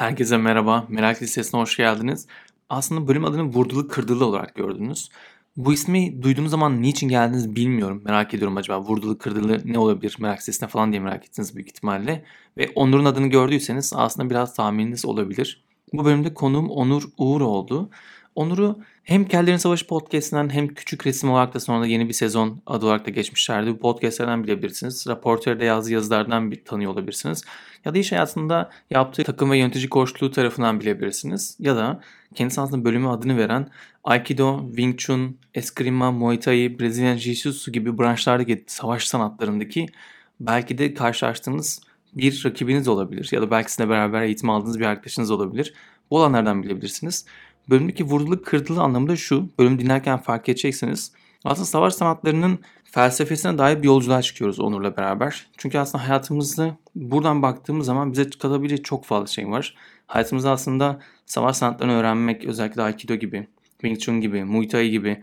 Herkese merhaba, Merak Listesi'ne hoş geldiniz. Aslında bölüm adını Vurdulu Kırdılı olarak gördünüz. Bu ismi duyduğunuz zaman niçin geldiniz bilmiyorum. Merak ediyorum acaba Vurdulu Kırdılı ne olabilir Merak Listesi'ne falan diye merak ettiniz büyük ihtimalle. Ve Onur'un adını gördüyseniz aslında biraz tahmininiz olabilir. Bu bölümde konuğum Onur Uğur oldu. Onur'u hem Kellerin Savaşı podcast'inden hem Küçük Resim olarak da sonra yeni bir sezon adı olarak da geçmişlerdi. Bu podcastlerden bilebilirsiniz. Raportörde yazdığı yazılardan bir tanıyor olabilirsiniz. Ya da iş hayatında yaptığı takım ve yönetici koçluğu tarafından bilebilirsiniz. Ya da kendisi aslında bölümü adını veren Aikido, Wing Chun, Eskrima, Muay Thai, Brezilyan Jiu-Jitsu gibi branşlardaki savaş sanatlarındaki belki de karşılaştığınız bir rakibiniz olabilir. Ya da belki sizinle beraber eğitim aldığınız bir arkadaşınız olabilir. Bu olanlardan bilebilirsiniz. Bölümdeki vurdulu kırdılı anlamı da şu. Bölüm dinlerken fark edeceksiniz. Aslında savaş sanatlarının felsefesine dair bir yolculuğa çıkıyoruz Onur'la beraber. Çünkü aslında hayatımızda buradan baktığımız zaman bize katabilecek çok fazla şey var. Hayatımızda aslında savaş sanatlarını öğrenmek, özellikle Aikido gibi, Wing Chun gibi, Muay Thai gibi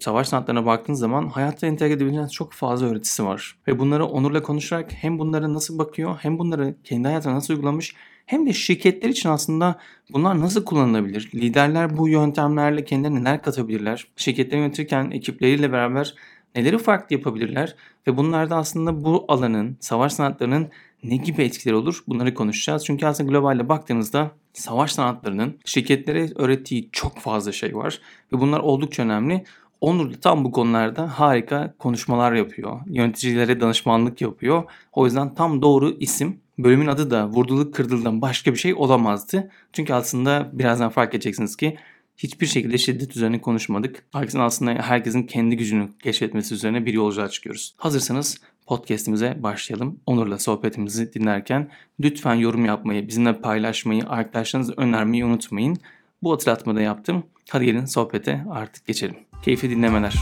savaş sanatlarına baktığınız zaman hayatta entegre edebileceğiniz çok fazla öğretisi var. Ve bunları Onur'la konuşarak hem bunlara nasıl bakıyor hem bunları kendi hayatına nasıl uygulamış hem de şirketler için aslında bunlar nasıl kullanılabilir? Liderler bu yöntemlerle kendilerine neler katabilirler? Şirketleri yönetirken ekipleriyle beraber neleri farklı yapabilirler? Ve bunlarda aslında bu alanın, savaş sanatlarının ne gibi etkileri olur? Bunları konuşacağız. Çünkü aslında globalde baktığınızda savaş sanatlarının şirketlere öğrettiği çok fazla şey var. Ve bunlar oldukça önemli. Onur tam bu konularda harika konuşmalar yapıyor. Yöneticilere danışmanlık yapıyor. O yüzden tam doğru isim. Bölümün adı da vurdulu kırdılıdan başka bir şey olamazdı. Çünkü aslında birazdan fark edeceksiniz ki hiçbir şekilde şiddet üzerine konuşmadık. Aksine aslında herkesin kendi gücünü keşfetmesi üzerine bir yolculuğa çıkıyoruz. Hazırsanız podcastimize başlayalım. Onur'la sohbetimizi dinlerken lütfen yorum yapmayı, bizimle paylaşmayı, arkadaşlarınızı önermeyi unutmayın. Bu hatırlatmada yaptım. Hadi gelin sohbete artık geçelim. Keyifli dinlemeler.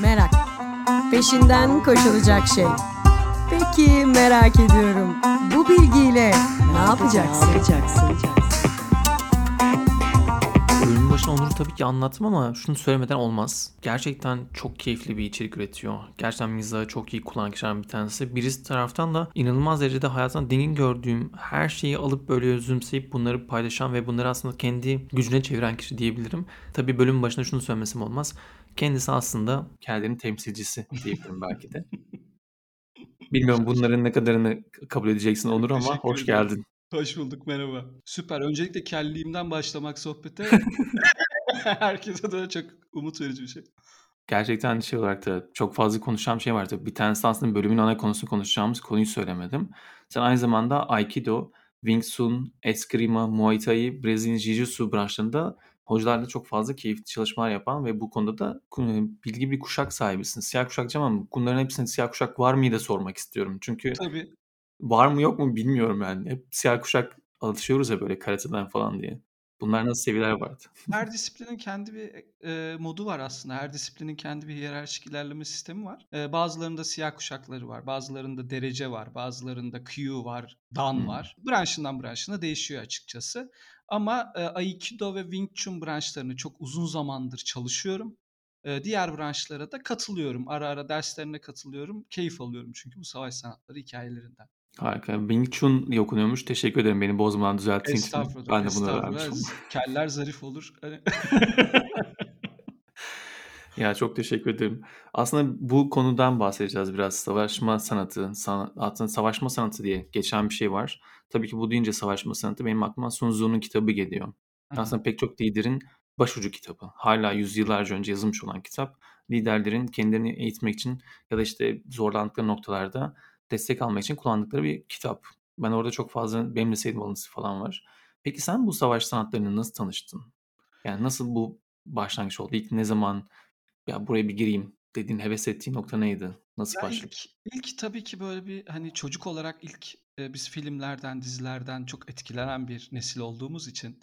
Merak. Peşinden koşulacak şey. Peki merak ediyorum. Bu bilgiyle ne yapacaksın? Bölümün başına Onur'u tabii ki anlattım ama şunu söylemeden olmaz. Gerçekten çok keyifli bir içerik üretiyor. Gerçekten mizahı çok iyi kullanan kişilerden bir tanesi. Birisi taraftan da inanılmaz derecede hayattan dingin gördüğüm her şeyi alıp böyle özümseyip bunları paylaşan ve bunları aslında kendi gücüne çeviren kişi diyebilirim. Tabii bölümün başında şunu söylemesem olmaz. Kendisi aslında kendinin temsilcisi diyebilirim belki de. Bilmiyorum bunların ne kadarını kabul edeceksin Onur ama Teşekkür hoş ederim. geldin. Hoş bulduk, merhaba. Süper. Öncelikle kelliğimden başlamak sohbete herkese de çok umut verici bir şey. Gerçekten şey olarak da çok fazla konuşacağım şey var tabii. Bir tanesi aslında bölümün ana konusunu konuşacağımız konuyu söylemedim. Sen aynı zamanda Aikido, Wing Chun, Eskrima, Muay Thai, Brezilya Jiu-Jitsu branşlarında hocalarla çok fazla keyifli çalışmalar yapan ve bu konuda da ku- bilgi bir kuşak sahibisin. Siyah kuşak ama bunların hepsinin siyah kuşak var mıyı da sormak istiyorum. Çünkü Tabii. var mı yok mu bilmiyorum yani. Hep siyah kuşak alışıyoruz ya böyle karateden falan diye. Bunlar nasıl seviyeler vardı? Her disiplinin kendi bir e, modu var aslında. Her disiplinin kendi bir hiyerarşik ilerleme sistemi var. E, bazılarında siyah kuşakları var, bazılarında derece var, bazılarında Q var, Dan Hmm. var. Branşından branşına değişiyor açıkçası. Ama e, Aikido ve Wing Chun branşlarını çok uzun zamandır çalışıyorum. E, diğer branşlara da katılıyorum. Ara ara derslerine katılıyorum. Keyif alıyorum çünkü bu savaş sanatları hikayelerinden. Harika. Wing Chun diye okunuyormuş. Teşekkür ederim beni bozmadan düzelttiğin için. Ben de bunu öğrenmiş oldum. Keller zarif olur. Ya çok teşekkür ederim. Aslında bu konudan bahsedeceğiz biraz. Savaşma sanatı, sana, aslında savaşma sanatı diye geçen bir şey var. Tabii ki bu deyince savaşma sanatı benim aklıma Sun Tzu'nun kitabı geliyor. Hı hı. Aslında pek çok liderin başucu kitabı. Hala yüzyıllarca önce yazılmış olan kitap. Liderlerin kendilerini eğitmek için ya da işte zorlandıkları noktalarda destek almak için kullandıkları bir kitap. Ben orada çok fazla benim de sevdiğim alıntısı falan var. Peki sen bu savaş sanatlarına nasıl tanıştın? Yani nasıl bu başlangıç oldu? İlk ne zaman ya buraya bir gireyim dediğin, heves ettiğin nokta neydi? Nasıl Ya başladı? ilk, ilk tabii ki böyle bir hani çocuk olarak ilk e, biz filmlerden, dizilerden çok etkilenen bir nesil olduğumuz için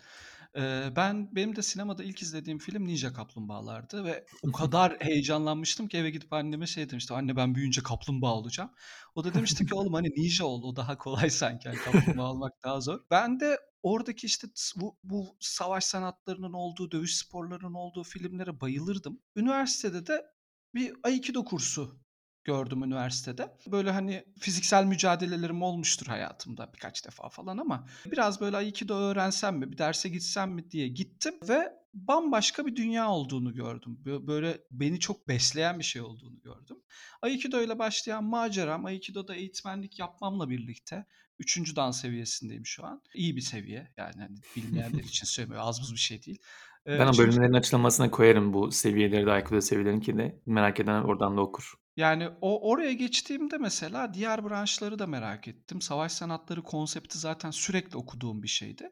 ben benim de sinemada ilk izlediğim film Ninja Kaplumbağalardı ve o kadar heyecanlanmıştım ki eve gidip anneme şey demiştim. Anne ben büyüyünce kaplumbağa olacağım. O da demişti ki oğlum hani ninja ol o daha kolay sanki hani kaplumbağa olmak daha zor. Ben de oradaki işte bu, bu savaş sanatlarının olduğu, dövüş sporlarının olduğu filmlere bayılırdım. Üniversitede de bir Aikido kursu gördüm üniversitede. Böyle hani fiziksel mücadelelerim olmuştur hayatımda birkaç defa falan ama biraz böyle Aikido öğrensem mi, bir derse gitsem mi diye gittim ve bambaşka bir dünya olduğunu gördüm. Böyle beni çok besleyen bir şey olduğunu gördüm. Aikido ile başlayan maceram Aikido'da eğitmenlik yapmamla birlikte Üçüncü dan seviyesindeyim şu an. İyi bir seviye yani hani bilmeyenler için söylemiyorum az buz bir şey değil. Ben o bölümlerin açıklamasına koyarım bu seviyeleri de Aikido seviyelerinki de. Merak eden oradan da okur. Yani o oraya geçtiğimde mesela diğer branşları da merak ettim. Savaş sanatları konsepti zaten sürekli okuduğum bir şeydi.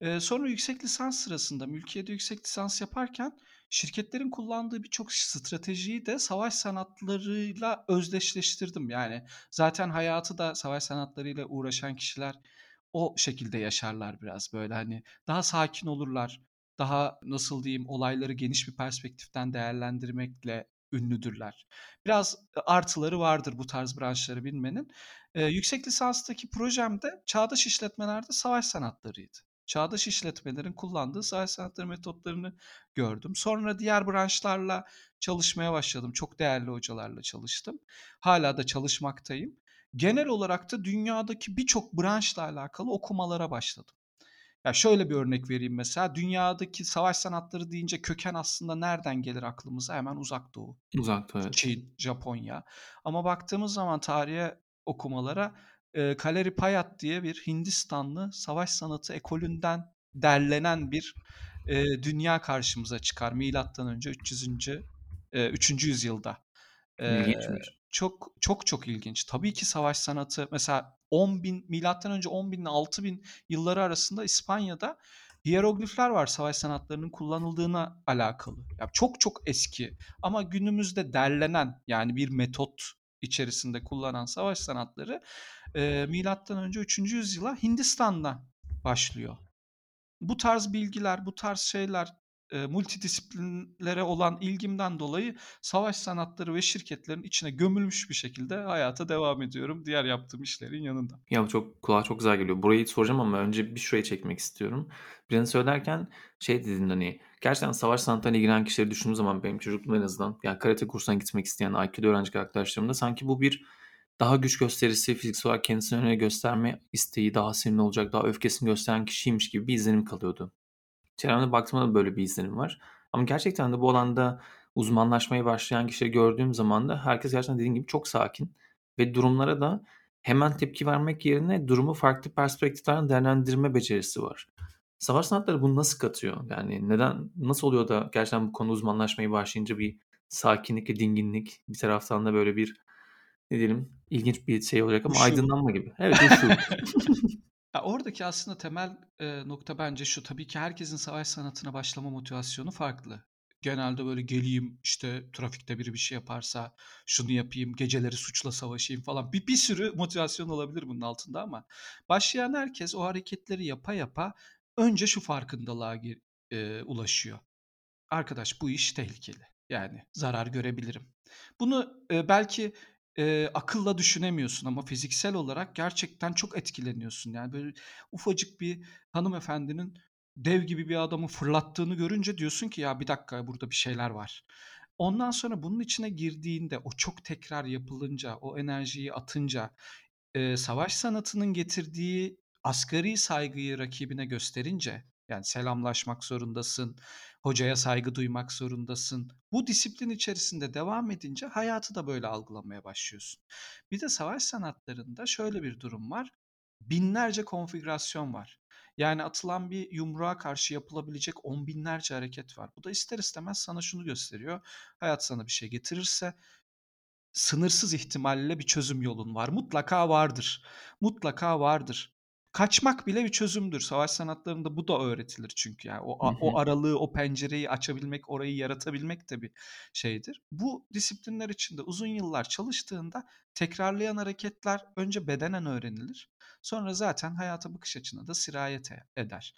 Ee, sonra yüksek lisans sırasında mülkiyede yüksek lisans yaparken şirketlerin kullandığı birçok stratejiyi de savaş sanatlarıyla özdeşleştirdim. Yani zaten hayatı da savaş sanatlarıyla uğraşan kişiler o şekilde yaşarlar biraz böyle hani daha sakin olurlar. Daha nasıl diyeyim olayları geniş bir perspektiften değerlendirmekle ünlüdürler. Biraz artıları vardır bu tarz branşları bilmenin. Ee, yüksek lisanstaki projemde çağdaş işletmelerde savaş sanatlarıydı. Çağdaş işletmelerin kullandığı savaş sanatları metotlarını gördüm. Sonra diğer branşlarla çalışmaya başladım. Çok değerli hocalarla çalıştım. Hala da çalışmaktayım. Genel olarak da dünyadaki birçok branşla alakalı okumalara başladım. Ya şöyle bir örnek vereyim mesela. Dünyadaki savaş sanatları deyince köken aslında nereden gelir aklımıza? Hemen Uzak Doğu. Uzak Doğu. Evet. Çin, Japonya. Ama baktığımız zaman tarihe okumalara e, Kaleri Payat diye bir Hindistanlı savaş sanatı ekolünden derlenen bir e, dünya karşımıza çıkar. Milattan önce 300. E, 3. yüzyılda. E, çok çok çok ilginç. Tabii ki savaş sanatı mesela 10 bin milattan önce 10 bin ile 6 bin yılları arasında İspanya'da hieroglifler var savaş sanatlarının kullanıldığına alakalı. Yani çok çok eski ama günümüzde derlenen yani bir metot içerisinde kullanan savaş sanatları e, milattan önce 3. yüzyıla Hindistan'da başlıyor. Bu tarz bilgiler, bu tarz şeyler e, multidisiplinlere olan ilgimden dolayı savaş sanatları ve şirketlerin içine gömülmüş bir şekilde hayata devam ediyorum diğer yaptığım işlerin yanında. Ya bu çok kulağa çok güzel geliyor. Burayı soracağım ama önce bir şuraya çekmek istiyorum. Birini söylerken şey dedin hani gerçekten savaş sanatlarıyla ilgilenen kişileri düşündüğüm zaman benim çocukluğum en azından yani karate kursuna gitmek isteyen Aikido öğrenci arkadaşlarımda sanki bu bir daha güç gösterisi, fiziksel olarak kendisini öne gösterme isteği daha sinirli olacak, daha öfkesini gösteren kişiymiş gibi bir izlenim kalıyordu. Çevremde baktığımda da böyle bir izlenim var. Ama gerçekten de bu alanda uzmanlaşmaya başlayan kişileri gördüğüm zaman da herkes gerçekten dediğim gibi çok sakin ve durumlara da hemen tepki vermek yerine durumu farklı perspektiflerden değerlendirme becerisi var. Savaş sanatları bunu nasıl katıyor? Yani neden, nasıl oluyor da gerçekten bu konu uzmanlaşmayı başlayınca bir sakinlik ve dinginlik bir taraftan da böyle bir ne diyelim ilginç bir şey olacak ama Uşu. aydınlanma gibi. Evet uşu. Oradaki aslında temel, eee, nokta bence şu: Tabii ki herkesin savaş sanatına başlama motivasyonu farklı. Genelde böyle geleyim, işte, trafikte biri bir şey yaparsa şunu yapayım, geceleri suçla savaşayım falan. Bir bir sürü motivasyon olabilir bunun altında ama başlayan herkes o hareketleri yapa yapa önce şu farkındalığa gir eee, ulaşıyor. Arkadaş bu iş tehlikeli. Yani zarar görebilirim. Bunu, eee, belki Eee, akılla düşünemiyorsun ama fiziksel olarak gerçekten çok etkileniyorsun. Yani, böyle, ufacık bir hanımefendinin dev gibi bir adamı fırlattığını görünce diyorsun ki, "Ya, bir dakika, burada bir şeyler var." Ondan sonra bunun içine girdiğinde, o çok tekrar yapılınca, o enerjiyi atınca, eee, savaş sanatının getirdiği asgari saygıyı rakibine gösterince, yani selamlaşmak zorundasın, hocaya saygı duymak zorundasın. Bu disiplin içerisinde devam edince hayatı da böyle algılamaya başlıyorsun. Bir de savaş sanatlarında şöyle bir durum var. Binlerce konfigürasyon var. Yani atılan bir yumruğa karşı yapılabilecek on binlerce hareket var. Bu da ister istemez sana şunu gösteriyor. Hayat sana bir şey getirirse sınırsız ihtimalle bir çözüm yolun var. Mutlaka vardır. Mutlaka vardır. Kaçmak bile bir çözümdür. Savaş sanatlarında bu da öğretilir çünkü yani o Hı hı. o aralığı, o pencereyi açabilmek, orayı yaratabilmek de bir şeydir. Bu disiplinler içinde uzun yıllar çalıştığında tekrarlayan hareketler önce bedenen öğrenilir. Sonra zaten hayata bakış açına da sirayet e eder.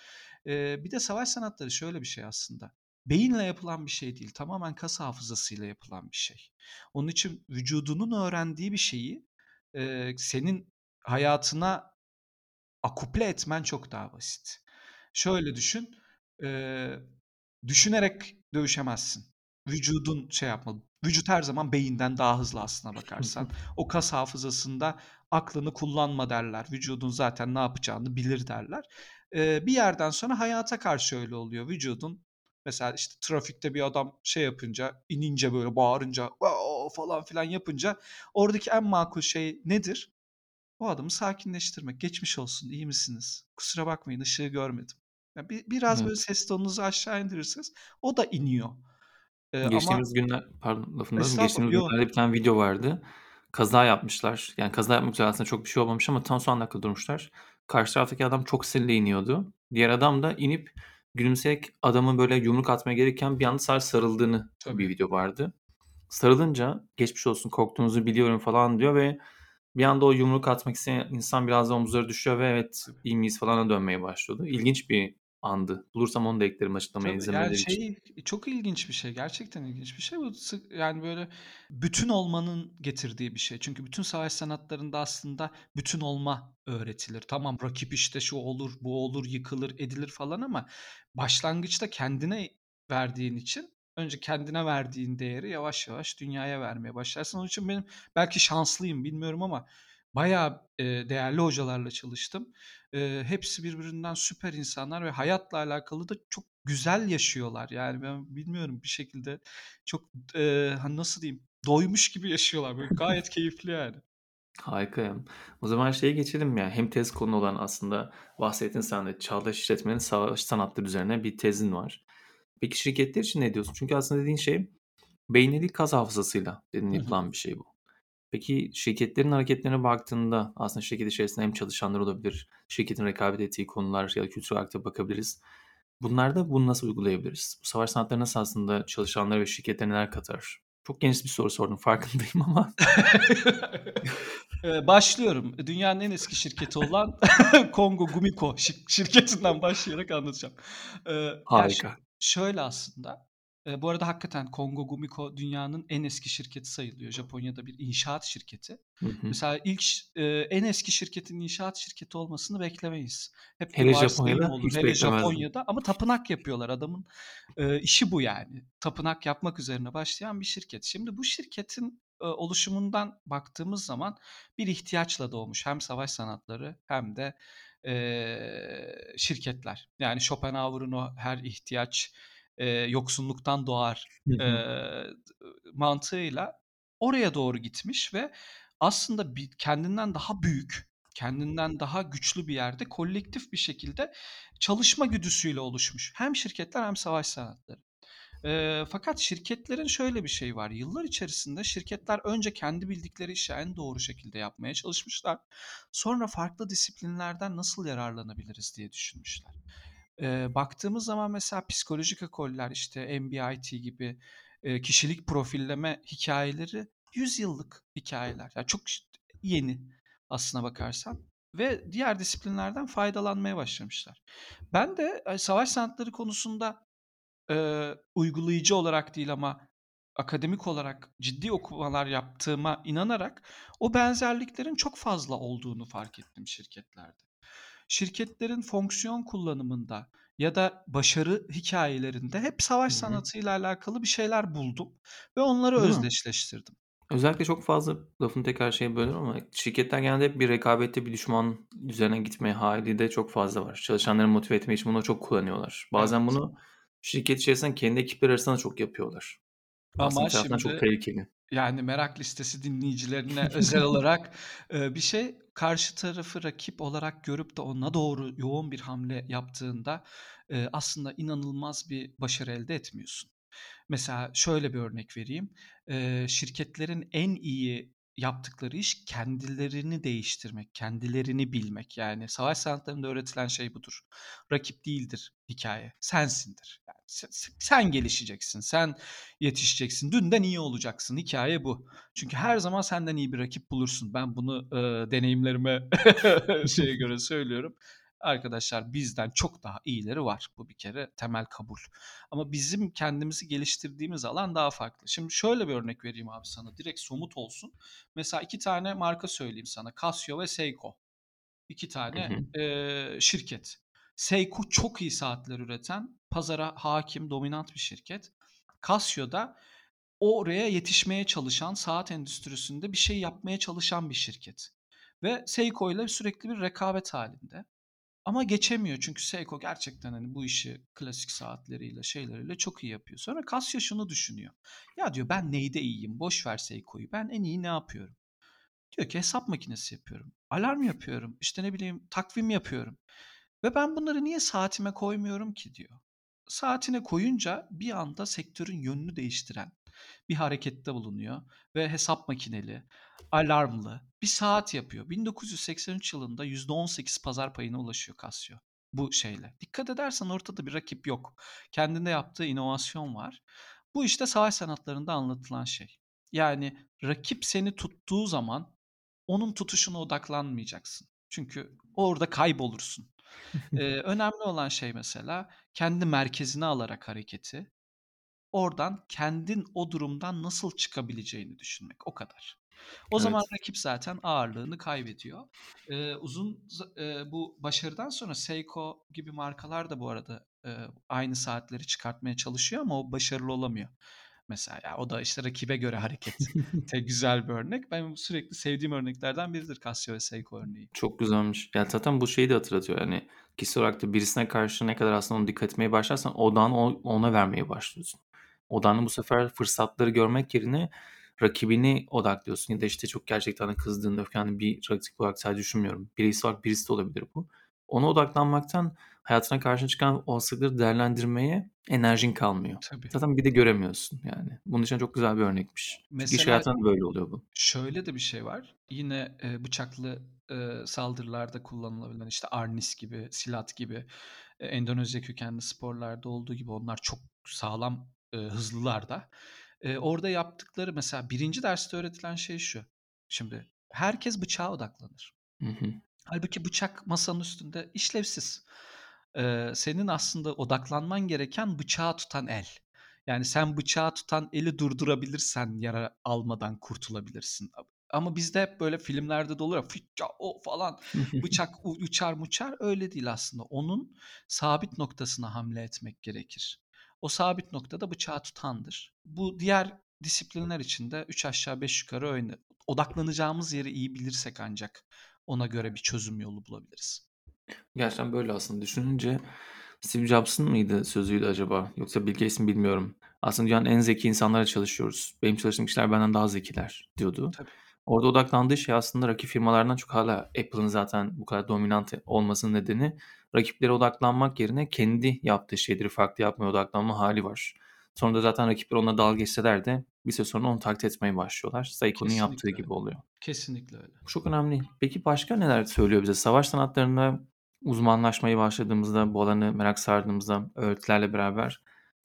Eee, bir de savaş sanatları şöyle bir şey aslında. Beyinle yapılan bir şey değil, tamamen kas hafızasıyla yapılan bir şey. Onun için vücudunun öğrendiği bir şeyi, eee, senin hayatına akuple etmen çok daha basit. Şöyle düşün, eee, düşünerek dövüşemezsin. Vücudun şey yapmalı. vücut her zaman beyinden daha hızlı aslına bakarsan. O kas hafızasında aklını kullanma derler. Vücudun zaten ne yapacağını bilir derler. Eee, bir yerden sonra hayata karşı öyle oluyor. Vücudun mesela işte trafikte bir adam şey yapınca, inince böyle bağırınca falan filan yapınca oradaki en makul şey nedir? O adamı sakinleştirmek. "Geçmiş olsun, iyi misiniz? Kusura bakmayın, ışığı görmedim." Ya, bi biraz böyle Evet. ses tonunuzu aşağı indirirseniz o da iniyor. Ama Geçtiğimiz günler Pardon, lafını Geçtiğimiz yo. günlerde bir tane video vardı. Kaza yapmışlar. Yani kaza yapmak üzere aslında çok bir şey olmamış ama tam son dakika durmuşlar. Karşı taraftaki adam çok sinirle iniyordu. Diğer adam da inip gülümseyerek adamın böyle yumruk atmaya gelirken bir anda sadece sarıldığını Tabii. bir video vardı. Sarılınca "Geçmiş olsun, korktuğunuzu biliyorum." falan diyor ve bir anda o yumruk atmak isteyen insan biraz da omuzları düşüyor ve "Evet, iyi miyiz?" falana dönmeye başlıyordu. İlginç bir andı. Bulursam onu da eklerim açıklamaya izlemeleri yani, için. şey, çok ilginç bir şey. Gerçekten ilginç bir şey. Bu yani, böyle bütün olmanın getirdiği bir şey. Çünkü bütün savaş sanatlarında aslında bütün olma öğretilir. Tamam, rakip işte şu olur, bu olur, yıkılır, edilir falan ama başlangıçta kendine verdiğin için önce kendine verdiğin değeri yavaş yavaş dünyaya vermeye başlarsın. Onun için benim belki şanslıyım bilmiyorum ama bayağı, değerli hocalarla çalıştım. Hepsi birbirinden süper insanlar ve hayatla alakalı da çok güzel yaşıyorlar. Yani, ben bilmiyorum bir şekilde çok, hani, nasıl diyeyim, doymuş gibi yaşıyorlar. Böyle gayet keyifli yani. Harika. O zaman şeye geçelim ya. Hem tez konu olan aslında bahsettin sen de çağdaş işletmenin savaş sanatları üzerine bir tezin var. Peki şirketler için ne diyorsun? Çünkü aslında dediğin şey beyinle değil kas hafızasıyla hı. yapılan bir şey bu. Peki şirketlerin hareketlerine baktığında aslında şirket içerisinde hem çalışanlar olabilir, şirketin rekabet ettiği konular ya da kültürel olarak bakabiliriz. Bunlarda bunu nasıl uygulayabiliriz? Bu savaş sanatları nasıl aslında çalışanlara ve şirketlere neler katar? Çok geniş bir soru sordum farkındayım ama. Başlıyorum. Dünyanın en eski şirketi olan Kongo Gumiko şi şirketinden başlayarak anlatacağım. Ş Harika. Şöyle aslında, eee, bu arada hakikaten Kongo Gumiko dünyanın en eski şirketi sayılıyor. Japonya'da bir inşaat şirketi. Hı hı. Mesela ilk eee, en eski şirketin inşaat şirketi olmasını beklemeyiz. Hep Hele Japonya'da olur. hiç Hele. Japonya'da ama tapınak yapıyorlar. Adamın, eee, işi bu yani. Tapınak yapmak üzerine başlayan bir şirket. Şimdi bu şirketin, eee, oluşumundan baktığımız zaman bir ihtiyaçla doğmuş. Hem savaş sanatları hem de, eee, şirketler. Yani Schopenhauer'un o her ihtiyaç, eee, yoksunluktan doğar, eee, mantığıyla oraya doğru gitmiş ve aslında bir kendinden daha büyük, kendinden daha güçlü bir yerde kolektif bir şekilde çalışma güdüsüyle oluşmuş. Hem şirketler hem savaş sanatları. Eee, fakat şirketlerin şöyle bir şeyi var. Yıllar içerisinde şirketler önce kendi bildikleri işi en doğru şekilde yapmaya çalışmışlar. Sonra farklı disiplinlerden nasıl yararlanabiliriz diye düşünmüşler. Eee, baktığımız zaman mesela psikolojik ekoller, işte MBIT gibi, eee, kişilik profilleme hikâyeleri 100 yıllık hikâyeler. Ya, çok yeni aslına bakarsan ve diğer disiplinlerden faydalanmaya başlamışlar. Ben de, savaş sanatları konusunda, eee, uygulayıcı olarak değil ama akademik olarak ciddi okumalar yaptığıma inanarak o benzerliklerin çok fazla olduğunu fark ettim şirketlerde. Şirketlerin fonksiyon kullanımında ya da başarı hikâyelerinde hep savaş Hı hı. sanatıyla alakalı bir şeyler buldum ve onları Değil mi? özdeşleştirdim. Özellikle çok fazla lafını tekrar şeye bölüyorum ama şirketler genelde hep bir rekabette bir düşman üzerine gitme hâli de çok fazla var. Çalışanları motive etmek için bunu çok kullanıyorlar. Bazen Evet. bunu şirket içerisinde kendi ekipleri arasında da çok yapıyorlar. Aslında Ama taraftan çok şimdi, tehlikeli. yani merak listesi dinleyicilerine özel olarak, bir şey karşı tarafı rakip olarak görüp de ona doğru yoğun bir hamle yaptığında, aslında inanılmaz bir başarı elde etmiyorsun. Mesela şöyle bir örnek vereyim. Şirketlerin en iyi yaptıkları iş kendilerini değiştirmek, kendilerini bilmek. Yani savaş sanatlarında öğretilen şey budur. Rakip değildir hikâye, sensindir. Yani se se sen gelişeceksin, sen yetişeceksin, dünden iyi olacaksın. Hikâye bu. Çünkü her zaman senden iyi bir rakip bulursun. Ben bunu, eee, deneyimlerime şeye göre söylüyorum. Arkadaşlar bizden çok daha iyileri var. Bu bir kere temel kabul. Ama bizim kendimizi geliştirdiğimiz alan daha farklı. Şimdi şöyle bir örnek vereyim abi sana, direkt somut olsun. Mesela 2 tane marka söyleyeyim sana, Casio ve Seiko. 2 Hı tane, hı. eee, şirket. Seiko çok iyi saatler üreten, pazara hâkim, dominant bir şirket. Casio da oraya yetişmeye çalışan, saat endüstrisinde bir şey yapmaya çalışan bir şirket. Ve Seiko ile sürekli bir rekabet halinde. Ama geçemiyor çünkü Seiko gerçekten hani bu işi klasik saatleriyle şeyleriyle çok iyi yapıyor. Sonra Casio şunu düşünüyor. Ya diyor ben neyde iyiyim? Boş ver Seiko'yu. Ben en iyi ne yapıyorum? Diyor ki hesap makinesi yapıyorum. Alarm yapıyorum. İşte ne bileyim takvim yapıyorum. Ve ben bunları niye saatime koymuyorum ki diyor. Saatine koyunca bir anda sektörün yönünü değiştiren bir harekette bulunuyor ve hesap makineli, alarmlı bir saat yapıyor. 1983 yılında %18 pazar payına ulaşıyor Casio bu şeyle. Dikkat edersen ortada bir rakip yok. Kendinde yaptığı inovasyon var. Bu işte savaş sanatlarında anlatılan şey. Yani rakip seni tuttuğu zaman onun tutuşuna odaklanmayacaksın. Çünkü orada kaybolursun. Ee, önemli olan şey mesela kendi merkezine alarak hareketi, oradan kendin o durumdan nasıl çıkabileceğini düşünmek. O kadar. O Evet. zaman rakip zaten ağırlığını kaybediyor. Ee, uzun e, bu başarıdan sonra Seiko gibi markalar da bu arada e, aynı saatleri çıkartmaya çalışıyor ama o başarılı olamıyor. Mesela ya o da işte rakibe göre hareket. Tek güzel bir örnek. Ben sürekli sevdiğim örneklerden biridir Casio ve Seiko örneği. Çok güzelmiş. Ya zaten bu şeyi de hatırlatıyor. Yani kişisel olarak da birisine karşı ne kadar aslında onu dikkat etmeye başlarsan odağını o- ona vermeye başlıyorsun. Odağını bu sefer fırsatları görmek yerine rakibini odaklıyorsun. Ya da işte çok gerçekten de kızdığın, öfkelendiğin bir rakip olarak sadece düşünmüyorum. Birisi olarak birisi de olabilir bu. Ona odaklanmaktan hayatına karşı çıkan olasılıkları değerlendirmeye enerjin kalmıyor. Tabii. Zaten bir de göremiyorsun yani. Bunun için çok güzel bir örnekmiş. Çünkü iş Mesela hayatında da böyle oluyor bu. şöyle de bir şey var. Yine e, bıçaklı e, saldırılarda kullanılabilen işte Arnis gibi, Silat gibi e, Endonezya kökenli sporlarda olduğu gibi onlar çok sağlam e, hızlılar da. E, orada yaptıkları mesela birinci derste öğretilen şey şu. Şimdi herkes bıçağa odaklanır. Hı hı. Halbuki bıçak masanın üstünde işlevsiz. Ee, senin aslında odaklanman gereken bıçağı tutan el. Yani sen bıçağı tutan eli durdurabilirsen yara almadan kurtulabilirsin. Ama bizde hep böyle filmlerde de olur ya "Fıçça, o falan bıçak uçar muçar öyle değil aslında. Onun sabit noktasına hamle etmek gerekir. O sabit noktada bıçağı tutandır. Bu diğer disiplinler için de 3 aşağı 5 yukarı öyle. Odaklanacağımız yeri iyi bilirsek ancak ona göre bir çözüm yolu bulabiliriz. Gerçekten böyle aslında düşününce Steve Jobs'ın mıydı sözüydü acaba? Yoksa Bill Gates'in bilmiyorum. Aslında dünyanın en zeki insanlarla çalışıyoruz. Benim çalıştığım kişiler benden daha zekiler diyordu. Tabii. Orada odaklandığı şey aslında rakip firmalardan çok hala Apple'ın zaten bu kadar dominant olmasının nedeni rakiplere odaklanmak yerine kendi yaptığı şeyleri farklı yapmaya odaklanma hali var. Sonra da zaten rakipler onunla dalga geçseler de bir süre sonra onu taklit etmeye başlıyorlar. Yaptığı Kesinlikle gibi öyle. oluyor. Kesinlikle öyle. Bu çok önemli. Peki başka neler söylüyor bize? Savaş sanatlarında uzmanlaşmaya başladığımızda, bu alanı merak sardığımızda öğretilerle beraber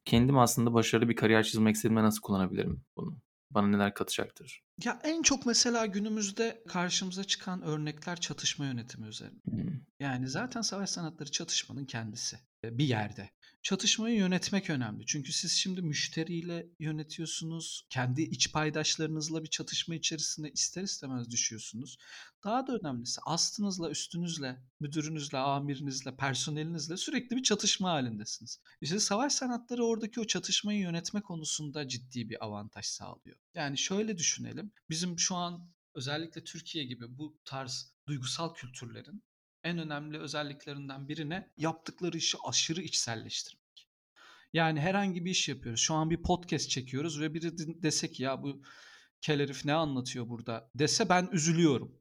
kendim aslında başarılı bir kariyer çizmek istediğimde nasıl kullanabilirim bunu? Bana neler katacaktır? Ya en çok mesela günümüzde karşımıza çıkan örnekler çatışma yönetimi üzerine. Hmm. Yani zaten savaş sanatları çatışmanın kendisi e, bir yerde. Çatışmayı yönetmek önemli. Çünkü siz şimdi müşteriyle yönetiyorsunuz. Kendi iç paydaşlarınızla bir çatışma içerisinde ister istemez düşüyorsunuz. Daha da önemlisi astınızla, üstünüzle, müdürünüzle, amirinizle, personelinizle sürekli bir çatışma halindesiniz. İşte savaş sanatları oradaki o çatışmayı yönetme konusunda ciddi bir avantaj sağlıyor. Yani şöyle düşünelim. Bizim şu an özellikle Türkiye gibi bu tarz duygusal kültürlerin en önemli özelliklerinden birine yaptıkları işi aşırı içselleştirmek. Yani herhangi bir iş yapıyoruz. Şu an bir podcast çekiyoruz ve biri de- dese ki ya bu kel herif ne anlatıyor burada dese ben üzülüyorum.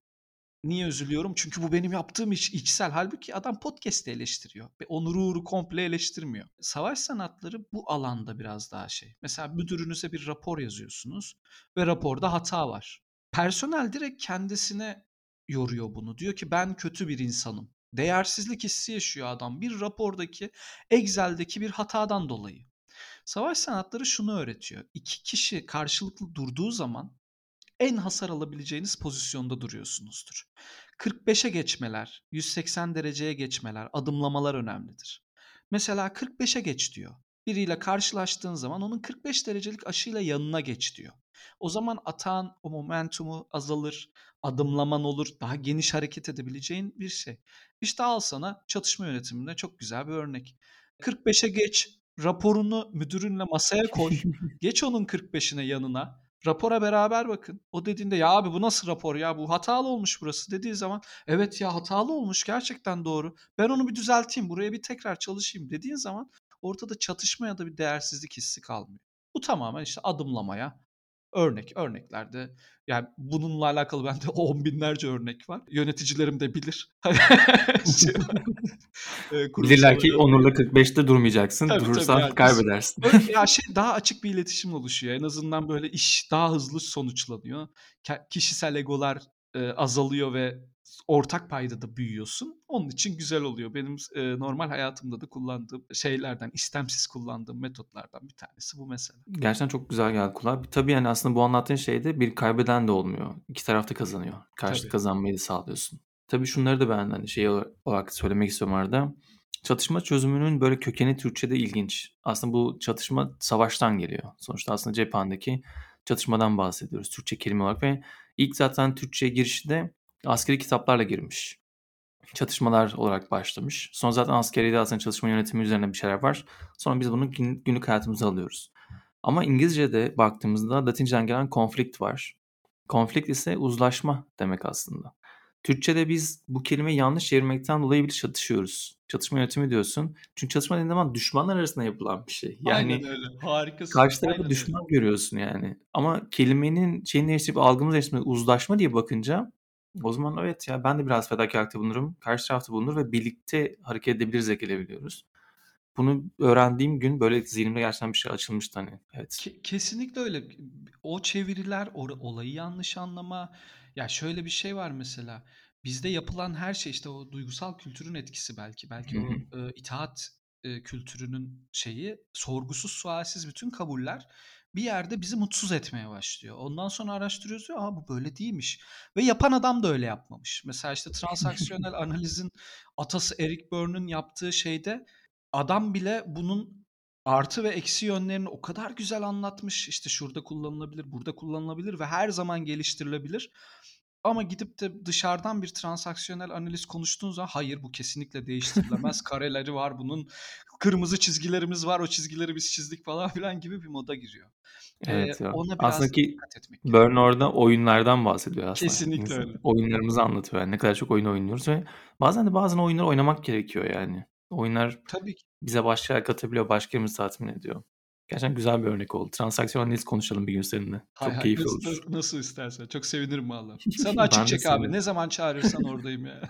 Niye üzülüyorum? Çünkü bu benim yaptığım iş içsel. Halbuki adam podcast'i eleştiriyor. Ve onuru uğru komple eleştirmiyor. Savaş sanatları bu alanda biraz daha şey. Mesela müdürünüze bir rapor yazıyorsunuz ve raporda hata var. Personel direkt kendisine yoruyor bunu. Diyor ki ben kötü bir insanım. Değersizlik hissi yaşıyor adam bir rapordaki Excel'deki bir hatadan dolayı. Savaş sanatları şunu öğretiyor. İki kişi karşılıklı durduğu zaman en hasar alabileceğiniz pozisyonda duruyorsunuzdur. 45'e geçmeler, 180 dereceye geçmeler, adımlamalar önemlidir. Mesela 45'e geç diyor. Biriyle karşılaştığın zaman onun 45 derecelik aşıyla yanına geç diyor. O zaman atağın o momentumu azalır, adımlaman olur, daha geniş hareket edebileceğin bir şey. İşte al sana çatışma yönetiminde çok güzel bir örnek. 45'e geç, raporunu müdürünle masaya koy. Geç onun 45'ine yanına. Rapora beraber bakın. O dediğinde ya abi bu nasıl rapor ya bu hatalı olmuş burası dediği zaman evet ya hatalı olmuş gerçekten doğru. Ben onu bir düzelteyim buraya bir tekrar çalışayım dediğin zaman ortada çatışma ya da bir değersizlik hissi kalmıyor. Bu tamamen işte adımlamaya örnek örneklerde yani bununla alakalı bende on binlerce örnek var. Yöneticilerim de bilir. Şey Eee, Bilirler ki Onur'la 45'te durmayacaksın. Tabii, tabii. Durursan Yani biz kaybedersin. Öyle ya şey daha açık bir iletişim oluşuyor. En azından böyle iş daha hızlı sonuçlanıyor. Kişisel egolar, eee, azalıyor ve ortak paydada büyüyorsun. Onun için güzel oluyor. Benim eee, normal hayatımda da kullandığım şeylerden, istemsiz kullandığım metotlardan bir tanesi bu mesela. Gerçekten çok güzel geldi kulağa. Tabii, yani, aslında bu anlattığın şeyde bir kaybeden de olmuyor. 2 taraf da kazanıyor. Karşılıklı Tabii. kazanmayı da sağlıyorsun. Tabii şunları da ben, hani, şey olarak söylemek istiyorum arada. Çatışma çözümünün böyle kökeni Türkçe'de ilginç. Aslında bu çatışma savaştan geliyor. Sonuçta aslında cephanedeki çatışmadan bahsediyoruz Türkçe kelime olarak ve ilk zaten Türkçe'ye girişi de askeri kitaplarla girmiş. Çatışmalar olarak başlamış. Sonra zaten askeriyede aslında çalışma yönetimi üzerine bir şeyler var. Sonra biz bunu gün günlük hayatımıza alıyoruz. Ama İngilizce'de baktığımızda Latinceden gelen konflikt var. Konflikt ise uzlaşma demek aslında. Türkçe'de biz bu kelimeyi yanlış çevirmekten dolayı bile çatışıyoruz. Çatışma yönetimi diyorsun. Çünkü çatışma dediğin zaman düşmanlar arasında yapılan bir şey. Yani Aynen öyle. Harikasın. karşı tarafı Aynen öyle. düşman görüyorsun yani. Ama kelimenin şeyini değiştirip algımızı değiştirip uzlaşma diye bakınca o zaman evet ya ben de biraz fedakarlıkta bulunurum. Karşı tarafta bulunur ve birlikte hareket edebiliriz, gelebiliyoruz. Bunu öğrendiğim gün böyle zihnimde gerçekten bir şey açılmıştı hani. Evet. Ke kesinlikle öyle. O çeviriler, or olayı yanlış anlama. Ya şöyle bir şey var mesela. Bizde yapılan her şey işte o duygusal kültürün etkisi belki. Belki o, eee, itaat, eee, kültürünün şeyi sorgusuz sualsiz bütün kabuller bir yerde bizi mutsuz etmeye başlıyor. Ondan sonra araştırıyoruz ve a bu böyle değilmiş ve yapan adam da öyle yapmamış. Mesela işte transaksiyonel analizin atası Eric Berne'ın yaptığı şeyde adam bile bunun artı ve eksi yönlerini o kadar güzel anlatmış. İşte şurada kullanılabilir, burada kullanılabilir ve her zaman geliştirilebilir. Ama gidip de dışarıdan bir transaksiyonel analiz konuştuğun zaman hayır bu kesinlikle değiştirilemez. Kareleri var bunun. Kırmızı çizgilerimiz var. O çizgileri biz çizdik falan filan gibi bir moda giriyor. Evet ya. ona biraz Aslında ki. Byrne orada oyunlardan bahsediyor aslında. Kesinlikle İnsan öyle. oyunlarımızı anlatıyor yani. Ne kadar çok oyun oynuyoruz ve bazen de bazen oyunları oynamak gerekiyor yani. Oyunlar Tabii ki. bize başka katabiliyor, başkalarımızı tatmin ediyor. Gerçekten güzel bir örnek oldu. Transaksiyon analiz konuşalım bir gün seninle. Hay Çok hay. keyifli Nasıl, olur. nasıl, istersen. Çok sevinirim valla. Sana açık çek abi. Ne zaman çağırırsan oradayım ya.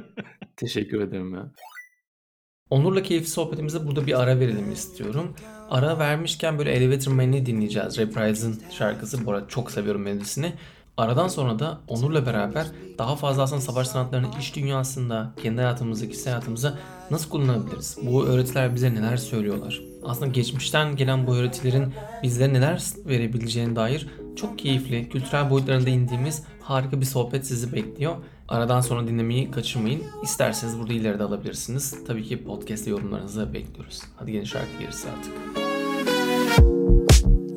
Teşekkür ederim ya. Onur'la keyifli sohbetimize burada bir ara verelim istiyorum. Ara vermişken böyle Elevator Man'i dinleyeceğiz. Reprise'ın şarkısı. Bu arada çok seviyorum melodisini. Aradan sonra da Onur'la beraber daha fazla aslında savaş sanatlarını iş dünyasında, kendi hayatımızda, kişisel hayatımızda nasıl kullanabiliriz? Bu öğretiler bize neler söylüyorlar? Aslında geçmişten gelen bu öğretilerin bizlere neler verebileceğine dair çok keyifli, kültürel boyutlarında indiğimiz harika bir sohbet sizi bekliyor. Aradan sonra dinlemeyi kaçırmayın. İsterseniz burada ileride alabilirsiniz. Tabii ki podcast yorumlarınızı bekliyoruz. Hadi gelin şarkı gerisi artık.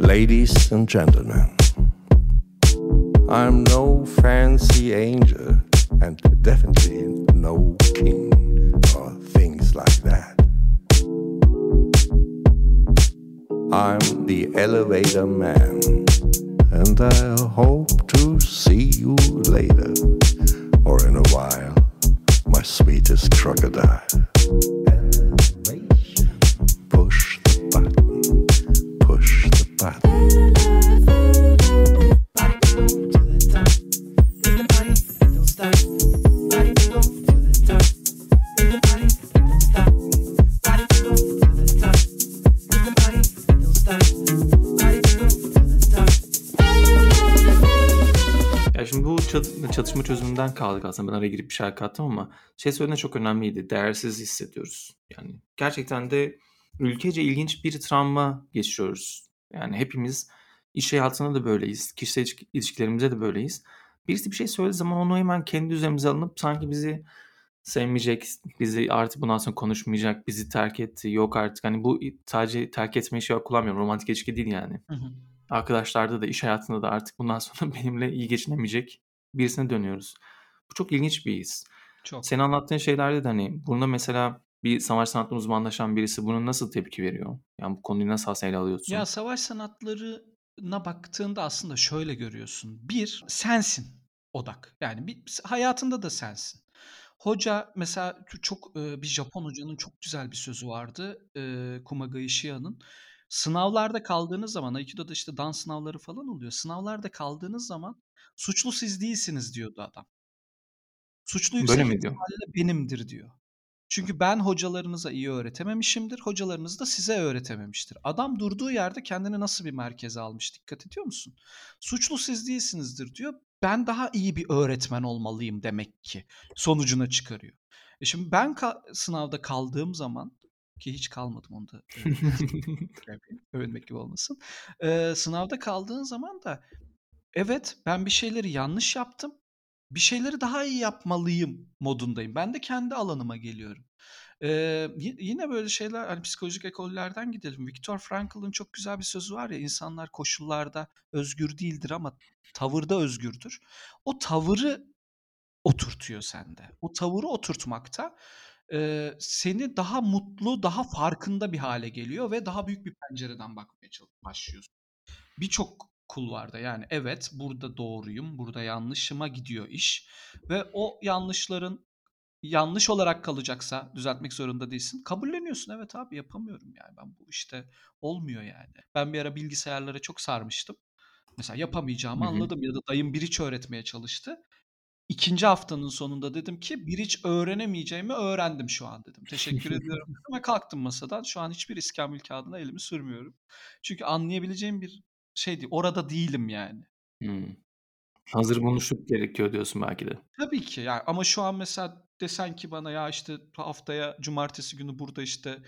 Ladies and gentlemen, I'm no fancy angel and definitely no king I'm the elevator man, and I hope to see you later or in a while, my sweetest crocodile. Çözümünden kaldık aslında. Ben araya girip bir şarkı attım ama şey söylediğinde çok önemliydi. Değersiz hissediyoruz. Yani gerçekten de ülkece ilginç bir travma geçiriyoruz. Yani hepimiz iş hayatında da böyleyiz. Kişisel ilişki- ilişkilerimizde de böyleyiz. Birisi bir şey söylediği zaman onu hemen kendi üzerimize alınıp sanki bizi sevmeyecek, bizi artık bundan sonra konuşmayacak, bizi terk etti, yok artık. Hani bu sadece terk etme işi olarak kullanmıyorum. Romantik ilişki değil yani. Hı hı. Arkadaşlarda da iş hayatında da artık bundan sonra benimle iyi geçinemeyecek birisine dönüyoruz. Bu çok ilginç bir his. Çok. Senin anlattığın şeylerde de hani bunda mesela Bir savaş sanatlarına uzmanlaşan birisi buna nasıl tepki veriyor? Yani bu konuyu nasıl ele alıyorsun? Ya savaş sanatlarına baktığında aslında şöyle görüyorsun. Bir, sensin odak. Yani bir, hayatında da sensin. Hoca mesela çok bir Japon hocanın çok güzel bir sözü vardı. Kumagai Shia'nın. Sınavlarda kaldığınız zaman Aikido'da işte dans sınavları falan oluyor. Sınavlarda kaldığınız zaman suçlu siz değilsiniz diyordu adam. Suçlu yüksek ihtimalle benimdir diyor. Çünkü ben hocalarınıza iyi öğretememişimdir. Hocalarınız da size öğretememiştir. Adam durduğu yerde kendini nasıl bir merkeze almış dikkat ediyor musun? Suçlu siz değilsinizdir diyor. Ben daha iyi bir öğretmen olmalıyım demek ki sonucuna çıkarıyor. E şimdi ben ka- sınavda kaldığım zaman ki hiç kalmadım onda övünmek gibi olmasın. Ee, sınavda kaldığın zaman da evet ben bir şeyleri yanlış yaptım. Bir şeyleri daha iyi yapmalıyım modundayım. Ben de kendi alanıma geliyorum. Ee, yine böyle şeyler hani psikolojik ekollerden gidelim. Viktor Frankl'ın çok güzel bir sözü var ya insanlar koşullarda özgür değildir ama tavırda özgürdür. O tavırı oturtuyor sende. O tavırı oturtmakta e, seni daha mutlu, daha farkında bir hale geliyor ve daha büyük bir pencereden bakmaya başlıyorsun. Birçok kulvarda yani evet burada doğruyum, burada yanlışıma gidiyor iş ve o yanlışların yanlış olarak kalacaksa düzeltmek zorunda değilsin. Kabulleniyorsun evet abi yapamıyorum yani ben bu işte olmuyor yani. Ben bir ara bilgisayarlara çok sarmıştım. Mesela yapamayacağımı anladım ya da dayım bir hiç öğretmeye çalıştı. İkinci haftanın sonunda dedim ki bir hiç öğrenemeyeceğimi öğrendim şu an dedim. Teşekkür ediyorum dedim ve kalktım masadan. Şu an hiçbir iskambil kağıdına elimi sürmüyorum. Çünkü anlayabileceğim bir şey değil. Orada değilim yani. Hımm. Hazır bulunuşluk gerekiyor diyorsun belki de. Tabii ki yani ama şu an mesela desen ki bana ya işte haftaya cumartesi günü burada işte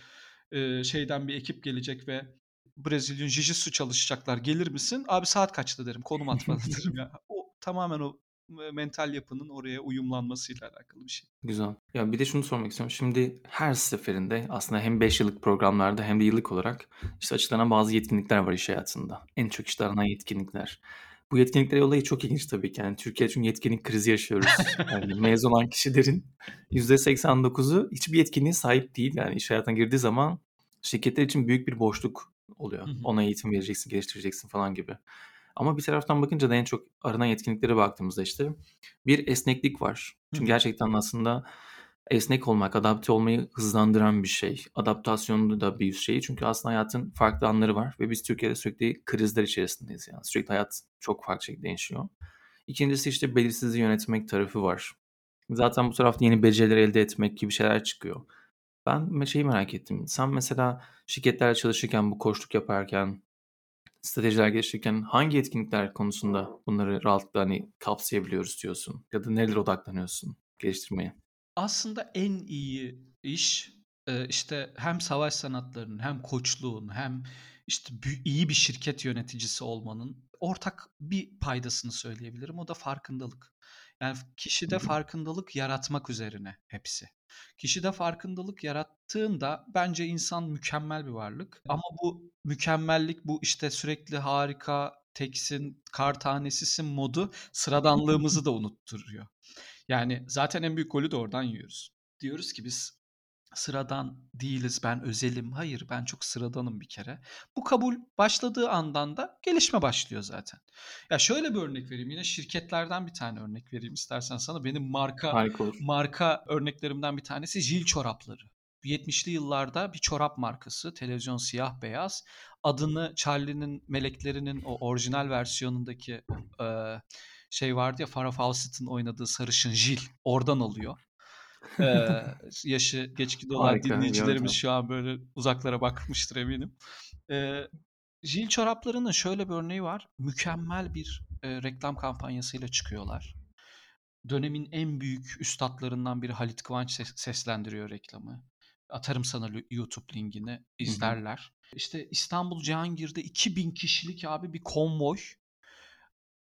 e, şeyden bir ekip gelecek ve Brezilya Jiu-Jitsu çalışacaklar gelir misin? Abi saat kaçta derim konum at bana derim ya. O tamamen o mental yapının oraya uyumlanmasıyla alakalı bir şey. Güzel. Ya bir de şunu sormak istiyorum. Şimdi her seferinde aslında hem 5 yıllık programlarda hem de yıllık olarak işte açıklanan bazı yetkinlikler var iş hayatında. En çok işte aranan yetkinlikler. Bu yetkinlikler olayı çok ilginç tabii ki. Yani Türkiye çünkü yetkinlik krizi yaşıyoruz. Yani mezun olan kişilerin %89'u hiçbir yetkinliğe sahip değil. Yani iş hayatına girdiği zaman şirketler için büyük bir boşluk oluyor. Hı hı. Ona eğitim vereceksin, geliştireceksin falan gibi. Ama bir taraftan bakınca da en çok aranan yetkinliklere baktığımızda işte bir esneklik var. Çünkü gerçekten aslında esnek olmak, adapte olmayı hızlandıran bir şey. Adaptasyonun da bir üst şeyi. Çünkü aslında hayatın farklı anları var ve biz Türkiye'de sürekli krizler içerisindeyiz. Yani sürekli hayat çok farklı şekilde değişiyor. İkincisi işte belirsizliği yönetmek tarafı var. Zaten bu tarafta yeni beceriler elde etmek gibi şeyler çıkıyor. Ben şeyi merak ettim. Sen mesela şirketlerle çalışırken, bu koçluk yaparken, stratejiler geliştirirken hangi etkinlikler konusunda bunları rahatlıkla hani kapsayabiliyoruz diyorsun? Ya da nerelere odaklanıyorsun geliştirmeye? Aslında en iyi iş e, işte hem savaş sanatlarının hem koçluğun hem işte iyi bir şirket yöneticisi olmanın ortak bir paydasını söyleyebilirim. O da farkındalık. Yani kişide farkındalık yaratmak üzerine hepsi. Kişide farkındalık yarattığında bence insan mükemmel bir varlık. Ama bu mükemmellik bu işte sürekli harika, teksin, kar tanesisin modu sıradanlığımızı da unutturuyor. Yani zaten en büyük golü de oradan yiyoruz. Diyoruz ki biz sıradan değiliz, ben özelim. Hayır, ben çok sıradanım bir kere. Bu kabul başladığı andan da gelişme başlıyor zaten. Ya şöyle bir örnek vereyim. Yine şirketlerden bir tane örnek vereyim istersen sana. Benim marka Harika olur. marka örneklerimden bir tanesi Jil çorapları. 70'li yıllarda bir çorap markası, televizyon siyah beyaz. Adını Charlie'nin Meleklerinin o orijinal versiyonundaki e, şey vardı ya Farah Fawcett'ın oynadığı sarışın Jil oradan alıyor. Ee, yaşı geçkin olan Harika, dinleyicilerimiz şu an böyle uzaklara bakmıştır eminim. Ee, Jil çoraplarının şöyle bir örneği var. Mükemmel bir e, reklam kampanyasıyla çıkıyorlar. Dönemin en büyük üstadlarından biri Halit Kıvanç ses- seslendiriyor reklamı. Atarım sana YouTube linkini izlerler. İşte İstanbul Cihangir'de 2000 kişilik abi bir konvoy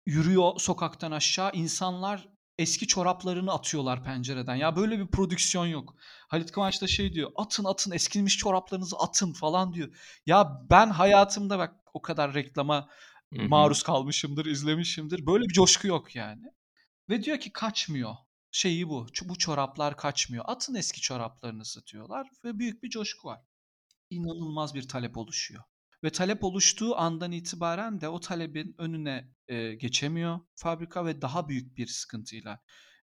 yürüyor sokaktan aşağı. İnsanlar eski çoraplarını atıyorlar pencereden. Ya böyle bir prodüksiyon yok. Halit Kıvanç da şey diyor. Atın atın eskimiş çoraplarınızı atın falan diyor. Ya ben hayatımda bak o kadar reklama maruz kalmışımdır, izlemişimdir. Böyle bir coşku yok yani. Ve diyor ki kaçmıyor. şeyi bu. Bu çoraplar kaçmıyor. Atın eski çoraplarınızı diyorlar ve büyük bir coşku var. İnanılmaz bir talep oluşuyor. Ve talep oluştuğu andan itibaren de o talebin önüne e, geçemiyor fabrika ve daha büyük bir sıkıntıyla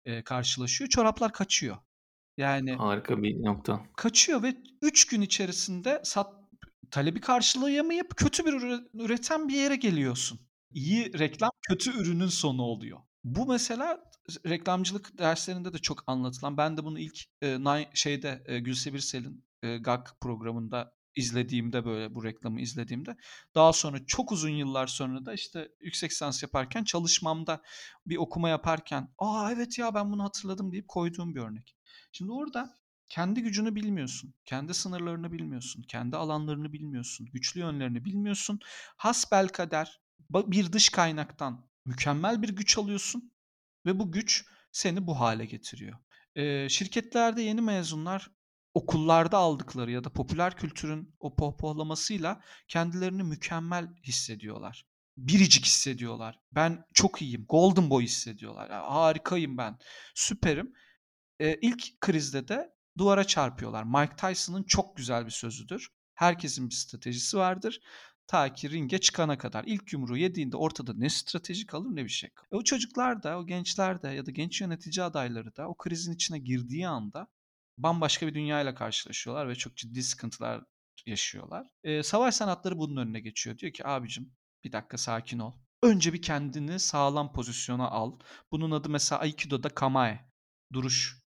e, karşılaşıyor. Çoraplar kaçıyor. Yani Harika bir nokta. kaçıyor ve 3 gün içerisinde sat talebi karşılayamayıp kötü bir üreten bir yere geliyorsun. İyi reklam kötü ürünün sonu oluyor. Bu mesela reklamcılık derslerinde de çok anlatılan. Ben de bunu ilk e, şeyde e, Gülse Birsel'in e, GAK programında izlediğimde böyle bu reklamı izlediğimde daha sonra çok uzun yıllar sonra da işte yüksek lisans yaparken çalışmamda bir okuma yaparken aa evet ya ben bunu hatırladım deyip koyduğum bir örnek. Şimdi orada kendi gücünü bilmiyorsun, kendi sınırlarını bilmiyorsun, kendi alanlarını bilmiyorsun, güçlü yönlerini bilmiyorsun. Hasbel kader bir dış kaynaktan mükemmel bir güç alıyorsun ve bu güç seni bu hale getiriyor. Ee, şirketlerde yeni mezunlar okullarda aldıkları ya da popüler kültürün o pohpohlamasıyla kendilerini mükemmel hissediyorlar. Biricik hissediyorlar. Ben çok iyiyim. Golden boy hissediyorlar. Ya, harikayım ben. Süperim. Ee, ilk krizde de duvara çarpıyorlar. Mike Tyson'ın çok güzel bir sözüdür. Herkesin bir stratejisi vardır. Ta ki ringe çıkana kadar. ilk yumruğu yediğinde ortada ne strateji kalır ne bir şey kalır. E o çocuklar da, o gençler de ya da genç yönetici adayları da o krizin içine girdiği anda bambaşka bir dünyayla karşılaşıyorlar ve çok ciddi sıkıntılar yaşıyorlar. E, savaş sanatları bunun önüne geçiyor. Diyor ki abicim bir dakika sakin ol. Önce bir kendini sağlam pozisyona al. Bunun adı mesela Aikido'da kamae. Duruş.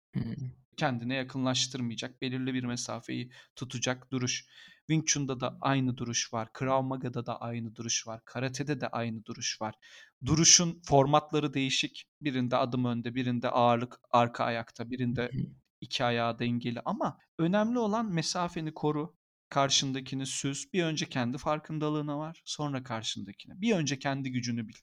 Kendine yakınlaştırmayacak, belirli bir mesafeyi tutacak duruş. Wing Chun'da da aynı duruş var. Krav Maga'da da aynı duruş var. Karate'de de aynı duruş var. Duruşun formatları değişik. Birinde adım önde, birinde ağırlık arka ayakta, birinde iki ayağı dengeli ama önemli olan mesafeni koru. Karşındakini süz. Bir önce kendi farkındalığına var. Sonra karşındakine. Bir önce kendi gücünü bil.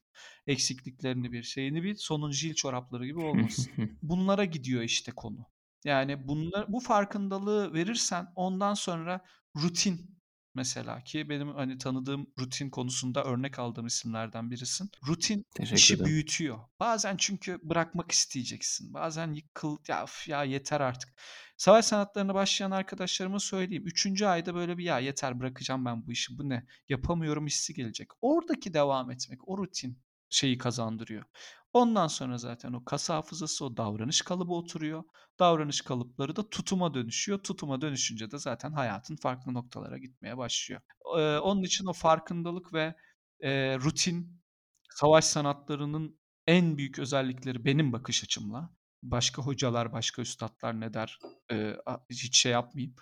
Eksikliklerini bir şeyini bil. Sonun jil çorapları gibi olmasın. Bunlara gidiyor işte konu. Yani bunlar bu farkındalığı verirsen ondan sonra rutin mesela ki benim hani tanıdığım rutin konusunda örnek aldığım isimlerden birisin. Rutin Teşekkür işi ederim. büyütüyor. Bazen çünkü bırakmak isteyeceksin. Bazen yıkıl ya üf ya yeter artık. Savaş sanatlarına başlayan arkadaşlarıma söyleyeyim. Üçüncü ayda böyle bir ya yeter bırakacağım ben bu işi bu ne yapamıyorum hissi gelecek. Oradaki devam etmek o rutin şeyi kazandırıyor. Ondan sonra zaten o kas hafızası, o davranış kalıbı oturuyor. Davranış kalıpları da tutuma dönüşüyor. Tutuma dönüşünce de zaten hayatın farklı noktalara gitmeye başlıyor. Ee, onun için o farkındalık ve e, rutin savaş sanatlarının en büyük özellikleri benim bakış açımla. Başka hocalar, başka üstadlar ne der e, hiç şey yapmayayım.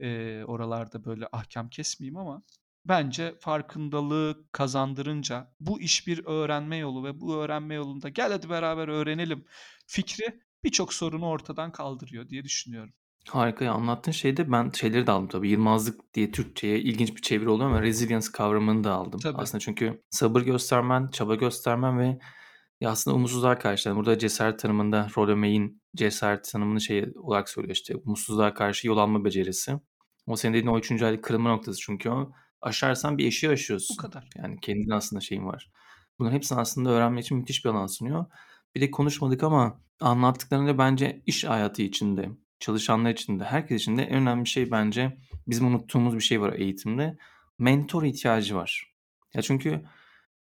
E, oralarda böyle ahkam kesmeyeyim ama bence farkındalığı kazandırınca bu iş bir öğrenme yolu ve bu öğrenme yolunda gel hadi beraber öğrenelim fikri birçok sorunu ortadan kaldırıyor diye düşünüyorum. Harika ya anlattığın şeyde ben şeyleri de aldım tabii. Yılmazlık diye Türkçe'ye ilginç bir çeviri oluyor ama resilience kavramını da aldım. Tabii. Aslında çünkü sabır göstermen, çaba göstermen ve ya aslında umutsuzluğa karşı. Yani burada cesaret tanımında Rollo May'in cesaret tanımını şey olarak söylüyor işte. Umutsuzluğa karşı yol alma becerisi. O senin dediğin o üçüncü aylık kırılma noktası çünkü o aşarsan bir eşiği aşıyorsun. Bu kadar. Yani kendin aslında şeyin var. Bunların hepsini aslında öğrenmek için müthiş bir alan sunuyor. Bir de konuşmadık ama anlattıklarında bence iş hayatı içinde, çalışanlar içinde, herkes için de en önemli şey bence bizim unuttuğumuz bir şey var eğitimde. Mentor ihtiyacı var. Ya çünkü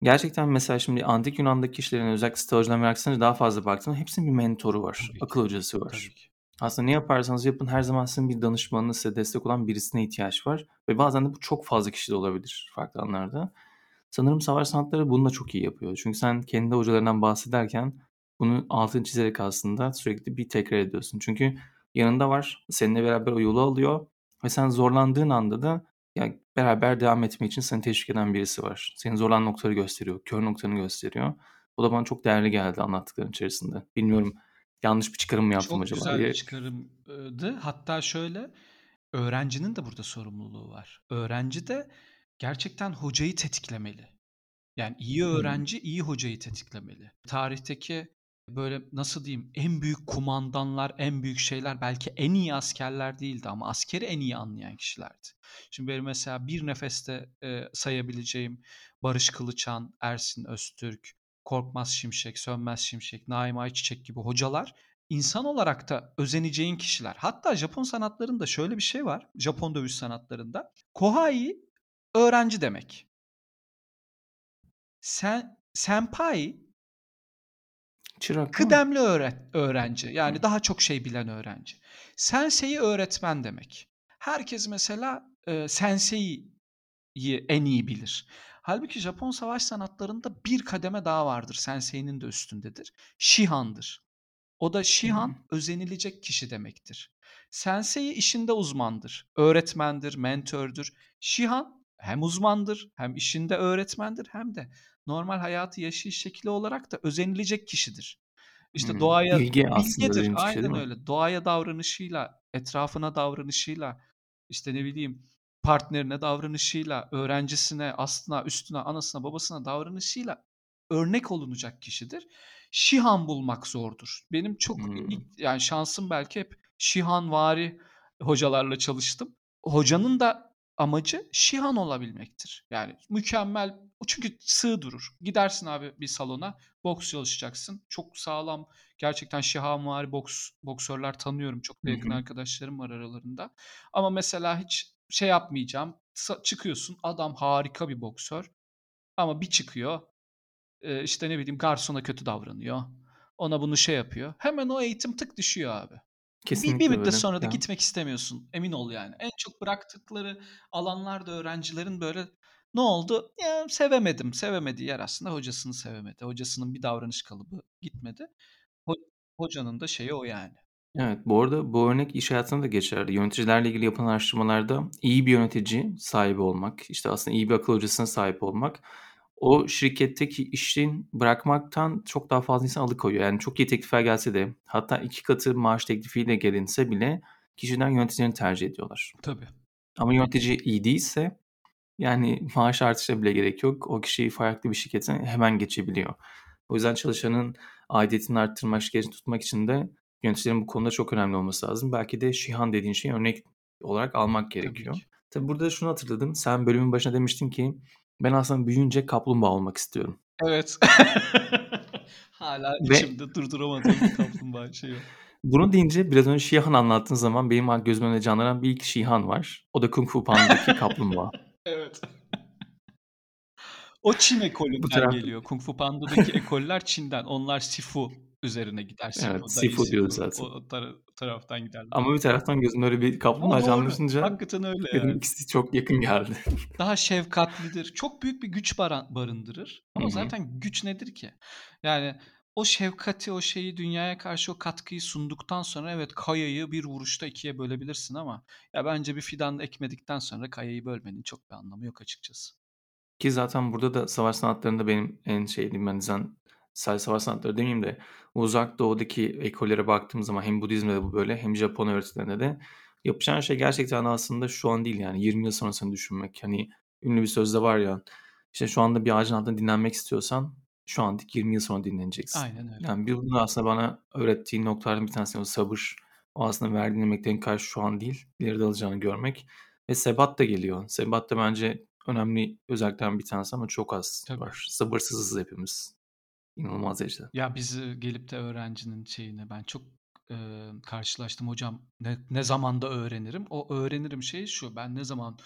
gerçekten mesela şimdi antik Yunan'daki kişilerin özellikle Stoacılar meraksanız daha fazla baktığında hepsinin bir mentoru var. Tabii. Akıl hocası var. Tabii ki. Aslında ne yaparsanız yapın her zaman sizin bir danışmanınız size destek olan birisine ihtiyaç var. Ve bazen de bu çok fazla kişi de olabilir farklı anlarda. Sanırım savaş sanatları bunu da çok iyi yapıyor. Çünkü sen kendi hocalarından bahsederken bunun altını çizerek aslında sürekli bir tekrar ediyorsun. Çünkü yanında var, seninle beraber o yolu alıyor ve sen zorlandığın anda da ya beraber devam etmek için seni teşvik eden birisi var. Senin zorlanan noktaları gösteriyor, kör noktanı gösteriyor. O da bana çok değerli geldi anlattıkların içerisinde. Bilmiyorum yanlış bir çıkarım mı yaptım Çok acaba güzel diye. bir çıkarımdı. Hatta şöyle öğrencinin de burada sorumluluğu var. Öğrenci de gerçekten hocayı tetiklemeli. Yani iyi Hmm. öğrenci iyi hocayı tetiklemeli. Tarihteki böyle nasıl diyeyim en büyük kumandanlar, en büyük şeyler belki en iyi askerler değildi ama askeri en iyi anlayan kişilerdi. Şimdi benim mesela bir nefeste e, sayabileceğim Barış Kılıçhan, Ersin Öztürk, Korkmaz Şimşek, Sönmez Şimşek, Naim Ayçiçek gibi hocalar insan olarak da özeneceğin kişiler. Hatta Japon sanatlarında şöyle bir şey var. Japon dövüş sanatlarında. Kohai öğrenci demek. Sen senpai Çırak kıdemli öğret öğrenci. Yani daha çok şey bilen öğrenci. Sensei öğretmen demek. Herkes mesela e, sensei'yi en iyi bilir. Halbuki Japon savaş sanatlarında bir kademe daha vardır. Sensei'nin de üstündedir. Shihan'dır. O da Shihan özenilecek kişi demektir. Sensei işinde uzmandır. Öğretmendir, mentördür. Shihan hem uzmandır, hem işinde öğretmendir, hem de normal hayatı yaşayış şekli olarak da özenilecek kişidir. İşte Hmm, doğaya aslında bilgedir. kişi Aynen mi? öyle. Doğaya davranışıyla, etrafına davranışıyla, işte ne bileyim partnerine davranışıyla, öğrencisine, aslına, üstüne, anasına, babasına davranışıyla örnek olunacak kişidir. Şihan bulmak zordur. Benim çok Hmm. ilk, yani şansım belki hep Şihanvari hocalarla çalıştım. Hocanın da amacı Şihan olabilmektir. Yani mükemmel, çünkü sığ durur. Gidersin abi bir salona, boks çalışacaksın. Çok sağlam, gerçekten Şihanvari boks boksörler tanıyorum. Çok da yakın hı. arkadaşlarım var aralarında. Ama mesela hiç şey yapmayacağım. Çıkıyorsun, adam harika bir boksör. Ama bir çıkıyor, işte ne bileyim garsona kötü davranıyor. Ona bunu şey yapıyor. Hemen o eğitim tık düşüyor abi. Bir, Kesinlikle bir müddet öyle. sonra da Ya. gitmek istemiyorsun. Emin ol yani. En çok bıraktıkları alanlarda öğrencilerin böyle ne oldu? Ya, sevemedim. Sevemediği yer aslında hocasını sevemedi. Hocasının bir davranış kalıbı gitmedi. Ho- hocanın da şeyi o yani. Evet, bu arada bu örnek iş hayatında da geçerli. Yöneticilerle ilgili yapılan araştırmalarda iyi bir yönetici sahibi olmak, işte aslında iyi bir akıl hocasına sahip olmak, o şirketteki işin bırakmaktan çok daha fazla insan alıkoyuyor. Yani çok iyi teklifler gelse de hatta iki katı maaş teklifiyle gelinse bile kişiden yöneticilerini tercih ediyorlar. Tabii. Ama yönetici iyi değilse yani maaş artışına bile gerek yok. O kişiyi farklı bir şirkete hemen geçebiliyor. O yüzden çalışanın aidiyetini arttırmak, şirketi tutmak için de yöneticilerin bu konuda çok önemli olması lazım. Belki de Şihan dediğin şeyi örnek olarak almak Tabii gerekiyor. ki. Tabii burada da şunu hatırladım. Sen bölümün başına demiştin ki ben aslında büyüyünce kaplumbağa olmak istiyorum. Evet. Hala Ve içimde durduramadığım bir kaplumbağa şeyi bunu deyince biraz önce Şihan anlattığın zaman benim gözümün önünde canlanan bir ilk Şihan var. O da Kung Fu Panda'daki kaplumbağa. Evet. O Çin ekolünden tarafta geliyor. Kung Fu Panda'daki ekoller Çin'den. Onlar Sifu üzerine gider. Sifu, evet Sifu diyoruz zaten. o tara- taraftan giderler. Ama bir taraftan gözümde öyle bir kaplumbağa canlanınca Hakikaten öyle dedim yani. ikisi çok yakın geldi. Daha şefkatlidir. Çok büyük bir güç barındırır. Ama hı. zaten güç nedir ki? Yani o şefkati, o şeyi dünyaya karşı o katkıyı sunduktan sonra evet kayayı bir vuruşta ikiye bölebilirsin ama ya bence bir fidan ekmedikten sonra kayayı bölmenin çok bir anlamı yok açıkçası. Ki zaten burada da savaş sanatlarında benim en şeydiğim ben zaten sadece savaş sanatları demeyeyim de uzak doğudaki ekollere baktığım zaman hem Budizm'de de bu böyle hem Japon öğretilerinde de yapacağın şey gerçekten aslında şu an değil yani 20 yıl sonrasını düşünmek. Hani ünlü bir sözde var ya işte şu anda bir ağacın altında dinlenmek istiyorsan şu an değil 20 yıl sonra dinleneceksin. Aynen öyle. Yani bir bunu aslında bana öğrettiği noktalardan bir tanesi o sabır. O aslında verdiğin emeklerin karşı şu an değil ileride alacağını görmek. Ve sebat da geliyor. Sebat da bence önemli özelliklerden bir tanesi ama çok az Tabii. var. Sabırsızız hepimiz. İnanılmaz derecede. Ya biz gelip de öğrencinin şeyine ben çok e, karşılaştım hocam ne, ne zamanda öğrenirim? O öğrenirim şey şu ben ne zaman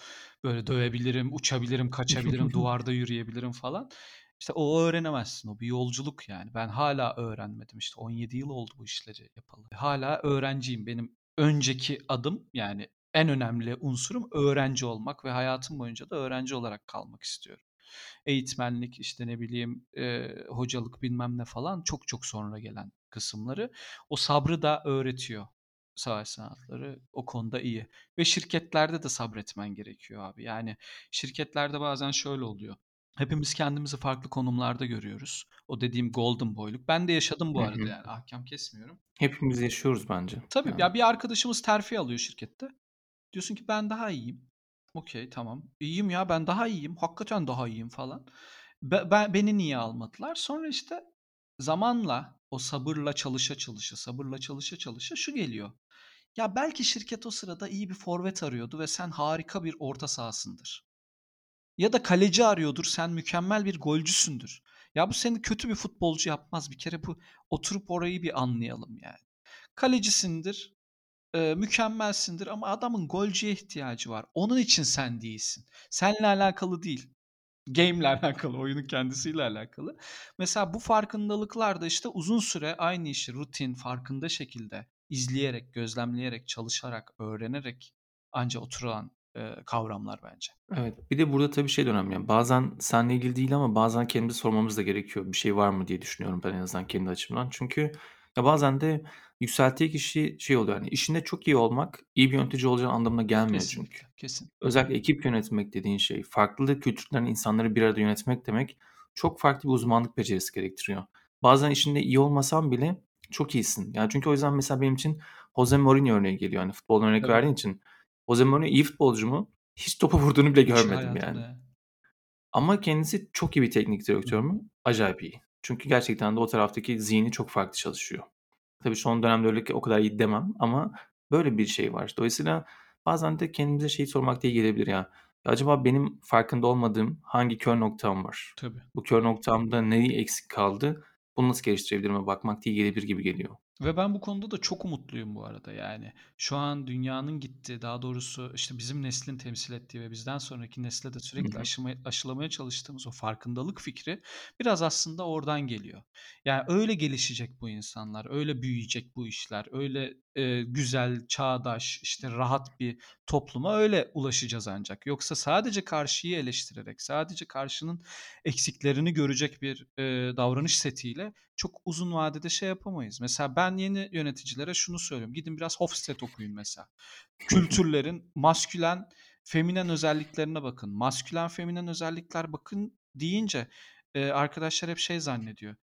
böyle dövebilirim, uçabilirim, kaçabilirim, duvarda yürüyebilirim falan. İşte o öğrenemezsin. O bir yolculuk yani. Ben hala öğrenmedim. İşte 17 yıl oldu bu işleri yapalı. Hala öğrenciyim. Benim önceki adım yani en önemli unsurum öğrenci olmak ve hayatım boyunca da öğrenci olarak kalmak istiyorum. Eğitmenlik işte ne bileyim e, hocalık bilmem ne falan çok çok sonra gelen kısımları. O sabrı da öğretiyor savaş sanatları o konuda iyi. Ve şirketlerde de sabretmen gerekiyor abi. Yani şirketlerde bazen şöyle oluyor. Hepimiz kendimizi farklı konumlarda görüyoruz. O dediğim golden boyluk. Ben de yaşadım bu arada yani ahkam kesmiyorum. Hepimiz yaşıyoruz bence. Tabii Yani. ya bir arkadaşımız terfi alıyor şirkette. Diyorsun ki ben daha iyiyim. Okey tamam. İyiyim ya ben daha iyiyim. Hakikaten daha iyiyim falan. Be- ben, beni niye almadılar? Sonra işte zamanla o sabırla çalışa çalışa, sabırla çalışa çalışa şu geliyor. Ya belki şirket o sırada iyi bir forvet arıyordu ve sen harika bir orta sahasındır. Ya da kaleci arıyordur, sen mükemmel bir golcüsündür. Ya bu seni kötü bir futbolcu yapmaz. Bir kere bu oturup orayı bir anlayalım yani. Kalecisindir, eee, mükemmelsindir ama adamın golcüye ihtiyacı var. Onun için sen değilsin. Seninle alakalı değil. Game'le alakalı, oyunun kendisiyle alakalı. Mesela bu farkındalıklar da işte uzun süre aynı işi rutin, farkında şekilde izleyerek, gözlemleyerek, çalışarak, öğrenerek anca oturan eee, kavramlar bence. Evet. Bir de burada tabii şey de önemli. Yani bazen seninle ilgili değil ama bazen kendimize sormamız da gerekiyor. Bir şey var mı diye düşünüyorum ben en azından kendi açımdan. Çünkü ya bazen de yükselttiği kişi şey oluyor yani işinde çok iyi olmak iyi bir yönetici olacağın anlamına gelmiyor çünkü. Kesinlikle, kesin. Özellikle ekip yönetmek dediğin şey, farklı kültürden insanları bir arada yönetmek demek çok farklı bir uzmanlık becerisi gerektiriyor. Bazen işinde iyi olmasan bile çok iyisin. Yani çünkü o yüzden mesela benim için Jose Mourinho örneği geliyor. Hani futboldan örnek Evet. verdiğin için. Jose Mourinho iyi futbolcu mu? Hiç topa vurduğunu bile Hiç görmedim yani. ya. Ama kendisi çok iyi bir teknik direktör mü? Acayip iyi. Çünkü gerçekten de o taraftaki zihni çok farklı çalışıyor. Tabii son dönemde öyle ki o kadar iyi demem ama böyle bir şey var. Dolayısıyla bazen de kendimize şeyi sormak da iyi gelebilir ya. Ya acaba benim farkında olmadığım hangi kör noktam var? Tabii. Bu kör noktamda neyi eksik kaldı? Bunu nasıl geliştirebilirime bakmak iyi gelebilir gibi geliyor. Ve ben bu konuda da çok umutluyum bu arada yani. Şu an dünyanın gittiği, daha doğrusu işte bizim neslin temsil ettiği ve bizden sonraki nesle de sürekli hı. aşımaya, aşılamaya çalıştığımız o farkındalık fikri biraz aslında oradan geliyor. Yani öyle gelişecek bu insanlar, öyle büyüyecek bu işler, öyle e, güzel, çağdaş, işte rahat bir topluma öyle ulaşacağız ancak. Yoksa sadece karşıyı eleştirerek, sadece karşının eksiklerini görecek bir e, davranış setiyle çok uzun vadede şey yapamayız. Mesela ben yeni yöneticilere şunu söylüyorum. Gidin biraz Hofstede okuyun mesela. Kültürlerin maskülen, feminen özelliklerine bakın. Maskülen, feminen özellikler bakın deyince e, arkadaşlar hep şey zannediyor.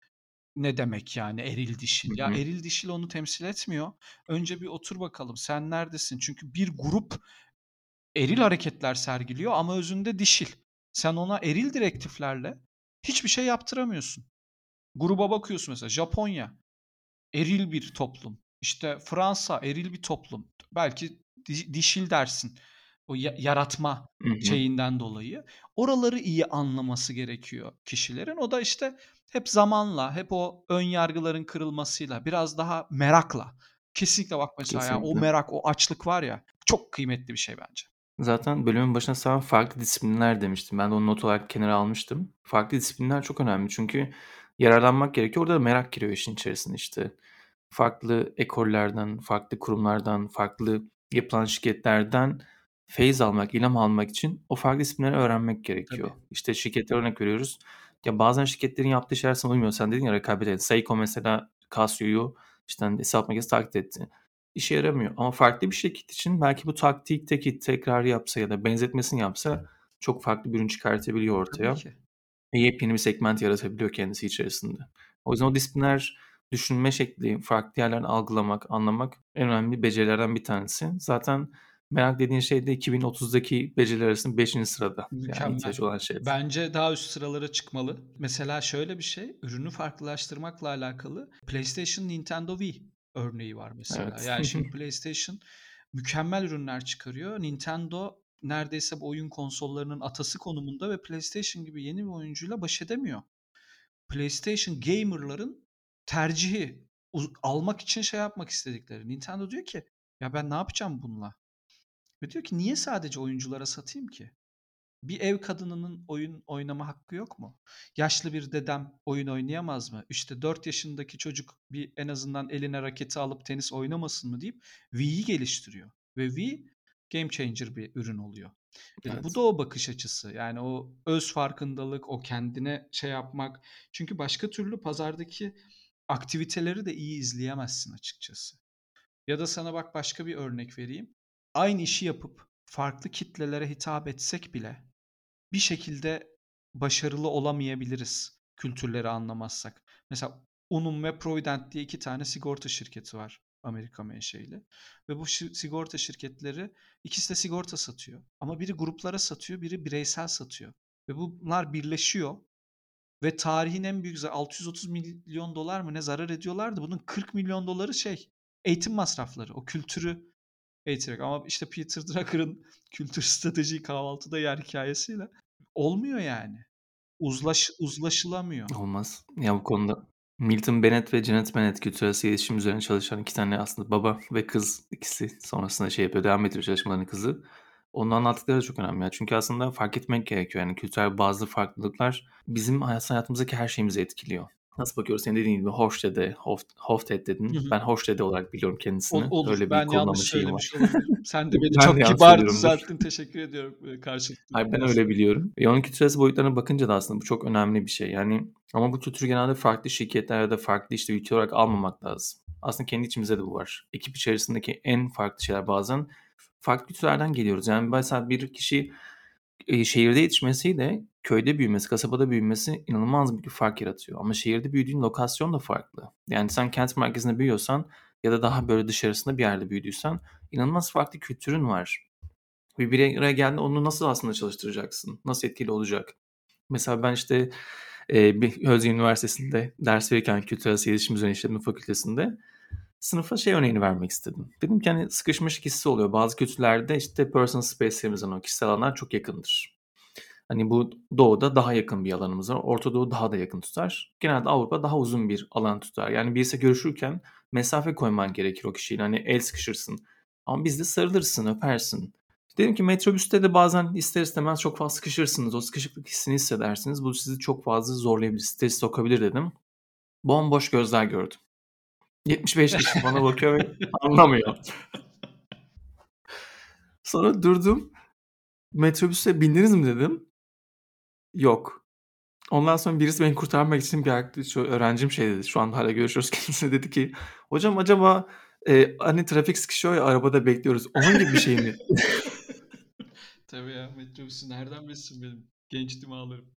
Ne demek yani eril dişil? Hı Ya eril dişil onu temsil etmiyor. Önce bir otur bakalım sen neredesin? Çünkü bir grup eril hareketler sergiliyor ama özünde dişil. Sen ona eril direktiflerle hiçbir şey yaptıramıyorsun. Gruba bakıyorsun mesela Japonya eril bir toplum. İşte Fransa eril bir toplum. Belki di- dişil dersin. O ya- yaratma Hı hı. şeyinden dolayı. Oraları iyi anlaması gerekiyor kişilerin. O da işte hep zamanla, hep o ön yargıların kırılmasıyla, biraz daha merakla. Kesinlikle bak mesela ya o Kesinlikle. merak, o açlık var ya çok kıymetli bir şey bence. Zaten bölümün başına sen farklı disiplinler demiştim. Ben de onu not olarak kenara almıştım. Farklı disiplinler çok önemli çünkü yararlanmak gerekiyor. Orada da merak giriyor işin içerisine işte. Farklı ekollerden, farklı kurumlardan, farklı yapılan şirketlerden feyiz almak, ilham almak için o farklı disiplinleri öğrenmek gerekiyor. Tabii. İşte şirketlere örnek veriyoruz. Ya bazen şirketlerin yaptığı şeyler sana uymuyor. Sen dedin ya rekabet edin. Seiko mesela Casio'yu işte hani hesap makinesi taklit etti. İşe yaramıyor. Ama farklı bir şirket için belki bu taktikteki tekrar yapsa ya da benzetmesini yapsa çok farklı bir ürün çıkartabiliyor ortaya. Ve yepyeni bir segment yaratabiliyor kendisi içerisinde. O yüzden o disiplinler düşünme şekli, farklı yerlerden algılamak, anlamak en önemli becerilerden bir tanesi. Zaten merak dediğin şey de 2030'daki beceriler arasında 5. sırada. Yani Mükemmel. ihtiyaç olan şey. Bence daha üst sıralara çıkmalı. Mesela şöyle bir şey, ürünü farklılaştırmakla alakalı PlayStation, Nintendo Wii örneği var mesela. Evet. Yani şimdi PlayStation mükemmel ürünler çıkarıyor. Nintendo neredeyse bu oyun konsollarının atası konumunda ve PlayStation gibi yeni bir oyuncuyla baş edemiyor. PlayStation gamerların tercihi almak için şey yapmak istedikleri. Nintendo diyor ki ya ben ne yapacağım bununla? Ve diyor ki niye sadece oyunculara satayım ki? Bir ev kadınının oyun oynama hakkı yok mu? Yaşlı bir dedem oyun oynayamaz mı? İşte 4 yaşındaki çocuk bir en azından eline raketi alıp tenis oynamasın mı deyip Wii'yi geliştiriyor. Ve Wii game changer bir ürün oluyor. E, Bu Evet. da o bakış açısı. Yani o öz farkındalık, o kendine şey yapmak. Çünkü başka türlü pazardaki aktiviteleri de iyi izleyemezsin açıkçası. Ya da sana bak başka bir örnek vereyim. Aynı işi yapıp farklı kitlelere hitap etsek bile bir şekilde başarılı olamayabiliriz kültürleri anlamazsak. Mesela Unum ve Provident diye iki tane sigorta şirketi var Amerika menşeili. Ve bu sigorta şirketleri ikisi de sigorta satıyor. Ama biri gruplara satıyor, biri bireysel satıyor. Ve bunlar birleşiyor ve tarihin en büyük zar- 630 milyon dolar mı ne zarar ediyorlardı. Bunun 40 milyon doları şey eğitim masrafları. O kültürü eğiterek. Ama işte Peter Drucker'ın kültür strateji kahvaltıda yer hikayesiyle olmuyor yani. Uzlaş, uzlaşılamıyor. Olmaz. Ya bu konuda Milton Bennett ve Janet Bennett kültürel iletişim üzerine çalışan iki tane aslında baba ve kız ikisi sonrasında şey yapıyor devam ediyor çalışmalarını kızı. Onun anlattıkları çok önemli. Çünkü aslında fark etmek gerekiyor. Yani kültürel bazı farklılıklar bizim hayatımızdaki her şeyimizi etkiliyor. Nasıl bakıyoruz? Senin dediğin gibi Hofstede, Hof, Hofted dedin. Hı hı. Ben Hofstede olarak biliyorum kendisini. Olur. Öyle bir ben yanlış söylemiş olabilirim. Sen de beni çok kibar düzelttin. Teşekkür ediyorum e, karşılıklı. Hayır ben öyle biliyorum. Ve onun kültürel boyutlarına bakınca da aslında bu çok önemli bir şey. Yani ama bu kültürü genelde farklı şirketlerde farklı işte ülke olarak almamak lazım. Aslında kendi içimizde de bu var. Ekip içerisindeki en farklı şeyler bazen farklı kültürlerden geliyoruz. Yani mesela bir kişi e, şehirde yetişmesiyle köyde büyümesi, kasabada büyümesi inanılmaz bir fark yaratıyor. Ama şehirde büyüdüğün lokasyon da farklı. Yani sen kent merkezinde büyüyorsan ya da daha böyle dışarısında bir yerde büyüdüysen inanılmaz farklı kültürün var. Bir araya geldiğinde onu nasıl aslında çalıştıracaksın? Nasıl etkili olacak? Mesela ben işte e, bir Özyeğin Üniversitesi'nde ders verirken Kültürel İletişim Üzerine İşletme Fakültesi'nde sınıfa şey örneğini vermek istedim. Dedim ki hani sıkışmış hissi oluyor. Bazı kültürlerde işte personal space'lerimizden o kişisel alanlar çok yakındır. Hani bu doğuda daha yakın bir alanımız var. Orta Doğu daha da yakın tutar. Genelde Avrupa daha uzun bir alan tutar. Yani birisi görüşürken mesafe koyman gerekir o kişiyle. Hani el sıkışırsın. Ama bizde sarılırsın, öpersin. Dedim ki metrobüste de bazen ister istemez çok fazla sıkışırsınız. O sıkışıklık hissini hissedersiniz. Bu sizi çok fazla zorlayabilir, stres sokabilir dedim. Bomboş gözler gördüm. 75 kişi bana bakıyor ve anlamıyor. Sonra durdum. Metrobüse bindiniz mi dedim. Yok. Ondan sonra birisi beni kurtarmak için bir arkadaş, öğrencim şey dedi. Şu an hala görüşüyoruz kendisine dedi ki hocam acaba e, hani trafik sıkışıyor ya arabada bekliyoruz. Onun gibi bir şey mi? Tabii ya metrobüsü nereden bilsin benim gençliğimi alırım.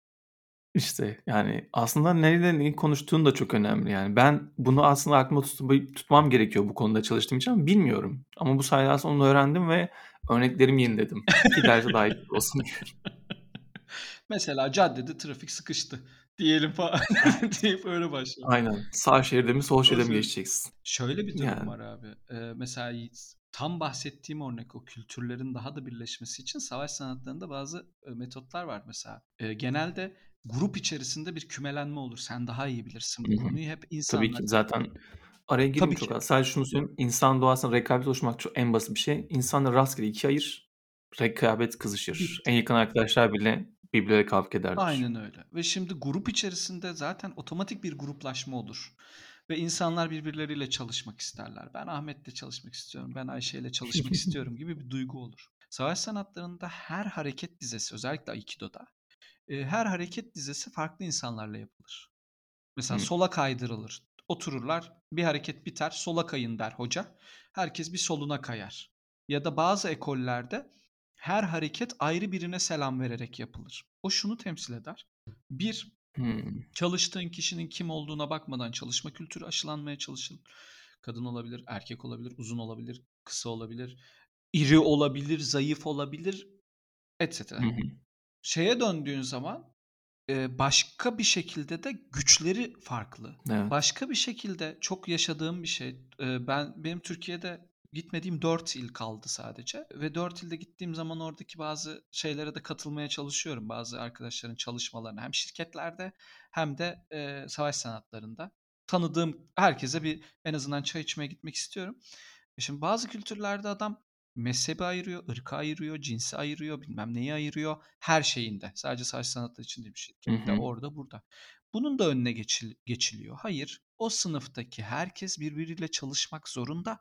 İşte yani aslında nereden neyi konuştuğun da çok önemli. Yani ben bunu aslında aklımda tut- tutmam gerekiyor bu konuda çalıştığım için ama bilmiyorum. Ama bu sayede aslında onu öğrendim ve örneklerimi yeniledim. Ki derse daha iyi olsun Mesela caddede trafik sıkıştı diyelim falan deyip öyle başlayalım. Aynen. Sağ şeride mi sol şeride mi geçeceksin? Şöyle bir durum yani. var abi. Ee, mesela tam bahsettiğim örnek o kültürlerin daha da birleşmesi için savaş sanatlarında bazı metotlar var mesela. Ee, genelde grup içerisinde bir kümelenme olur. Sen daha iyi bilirsin bu konuyu. Hep insanlar... Tabii ki zaten araya gireyim çok az. Sadece şunu söyleyeyim. İnsan doğasında rekabet oluşmak çok en basit bir şey. İnsanlar rastgele iki ayır. Rekabet kızışır. En yakın arkadaşlar bile birbirleriyle kavga ederler. Aynen öyle. Ve şimdi grup içerisinde zaten otomatik bir gruplaşma olur. Ve insanlar birbirleriyle çalışmak isterler. Ben Ahmet'le çalışmak istiyorum, ben Ayşe'yle çalışmak istiyorum gibi bir duygu olur. Savaş sanatlarında her hareket dizesi, özellikle Aikido'da e, her hareket dizesi farklı insanlarla yapılır. Mesela Hı. sola kaydırılır. Otururlar. Bir hareket biter. Sola kayın der hoca. Herkes bir soluna kayar. Ya da bazı ekollerde her hareket ayrı birine selam vererek yapılır. O şunu temsil eder. Bir, hmm. çalıştığın kişinin kim olduğuna bakmadan çalışma kültürü aşılanmaya çalışılır. Kadın olabilir, erkek olabilir, uzun olabilir, kısa olabilir, iri olabilir, zayıf olabilir, etc. Hmm şeye döndüğün zaman e, başka bir şekilde de güçleri farklı. Evet. Başka bir şekilde çok yaşadığım bir şey. E, ben benim Türkiye'de gitmediğim 4 il kaldı sadece ve 4 ilde gittiğim zaman oradaki bazı şeylere de katılmaya çalışıyorum. Bazı arkadaşların çalışmalarına hem şirketlerde hem de e, savaş sanatlarında. Tanıdığım herkese bir en azından çay içmeye gitmek istiyorum. Şimdi bazı kültürlerde adam mezhebi ayırıyor, ırkı ayırıyor, cinsi ayırıyor, bilmem neyi ayırıyor. Her şeyinde. Sadece saç sanatları için değil bir şirkette, hı hı. orada burada. Bunun da önüne geçil, geçiliyor. Hayır, o sınıftaki herkes birbiriyle çalışmak zorunda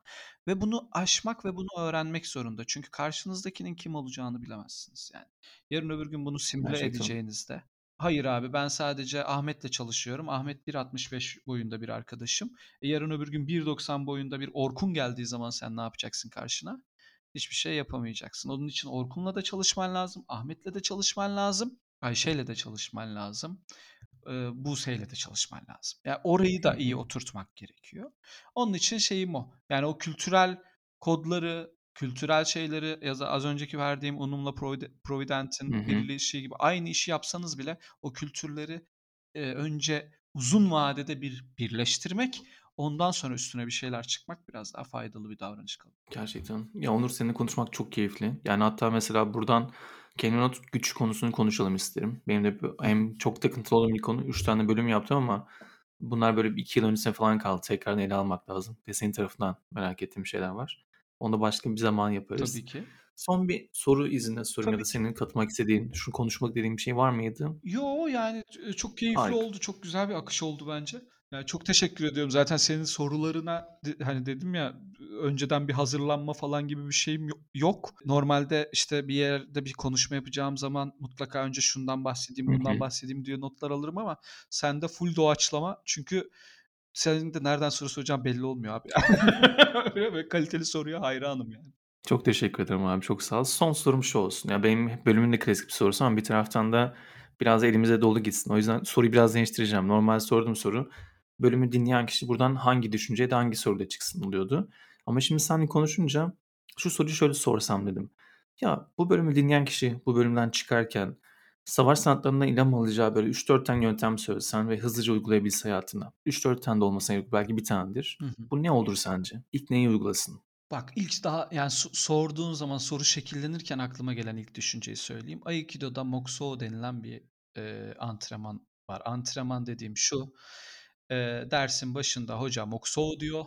ve bunu aşmak ve bunu öğrenmek zorunda. Çünkü karşınızdakinin kim olacağını bilemezsiniz. Yani yarın öbür gün bunu simüle Gerçekten. edeceğinizde Hayır abi ben sadece Ahmet'le çalışıyorum. Ahmet 1.65 boyunda bir arkadaşım. E yarın öbür gün 1.90 boyunda bir Orkun geldiği zaman sen ne yapacaksın karşına? hiçbir şey yapamayacaksın. Onun için Orkun'la da çalışman lazım, Ahmet'le de çalışman lazım, Ayşe'yle de çalışman lazım, e, Buse'yle de çalışman lazım. Yani orayı da iyi oturtmak gerekiyor. Onun için şeyim o. Yani o kültürel kodları, kültürel şeyleri ya da az önceki verdiğim Unum'la Provident'in birleşiği gibi aynı işi yapsanız bile o kültürleri e, önce uzun vadede bir birleştirmek Ondan sonra üstüne bir şeyler çıkmak biraz daha faydalı bir davranış kalır. Gerçekten. Ya Onur seninle konuşmak çok keyifli. Yani hatta mesela buradan kendine güç konusunu konuşalım isterim. Benim de hem çok takıntılı olduğum bir konu. Üç tane bölüm yaptım ama bunlar böyle bir 2 yıl öncesine falan kaldı. Tekrardan ele almak lazım ve senin tarafından merak ettiğim şeyler var. Onu da başka bir zaman yaparız. Tabii ki. Son bir soru iznine sorayım ya Tabii da ki. senin katılmak istediğin, şunu konuşmak dediğin bir şey var mıydı? Yo yani ç- çok keyifli Harika. oldu. Çok güzel bir akış oldu bence. Yani çok teşekkür ediyorum. Zaten senin sorularına de- hani dedim ya önceden bir hazırlanma falan gibi bir şeyim yo- yok. Normalde işte bir yerde bir konuşma yapacağım zaman mutlaka önce şundan bahsedeyim, bundan bahsedeyim diye notlar alırım ama sende full doğaçlama. Çünkü senin de nereden soru soracağım belli olmuyor abi. Böyle kaliteli soruya hayranım yani. Çok teşekkür ederim abi. Çok sağ ol. Son sorum şu olsun. Ya benim hep bölümün de klasik bir sorusu ama bir taraftan da biraz da elimize dolu gitsin. O yüzden soruyu biraz değiştireceğim. Normal sorduğum soru bölümü dinleyen kişi buradan hangi düşünce ya da hangi soruyla çıksın oluyordu. Ama şimdi seninle konuşunca şu soruyu şöyle sorsam dedim. Ya bu bölümü dinleyen kişi bu bölümden çıkarken savaş sanatlarından ilham alacağı böyle 3-4 tane yöntem söylesen ve hızlıca uygulayabilse hayatına. 3-4 tane de yok, belki bir tanedir. Hı hı. Bu ne olur sence? İlk neyi uygulasın? Bak ilk daha yani so- sorduğun zaman soru şekillenirken aklıma gelen ilk düşünceyi söyleyeyim. Aikido'da Mokuso denilen bir e, antrenman var. Antrenman dediğim şu. E, dersin başında hoca Mokuso diyor.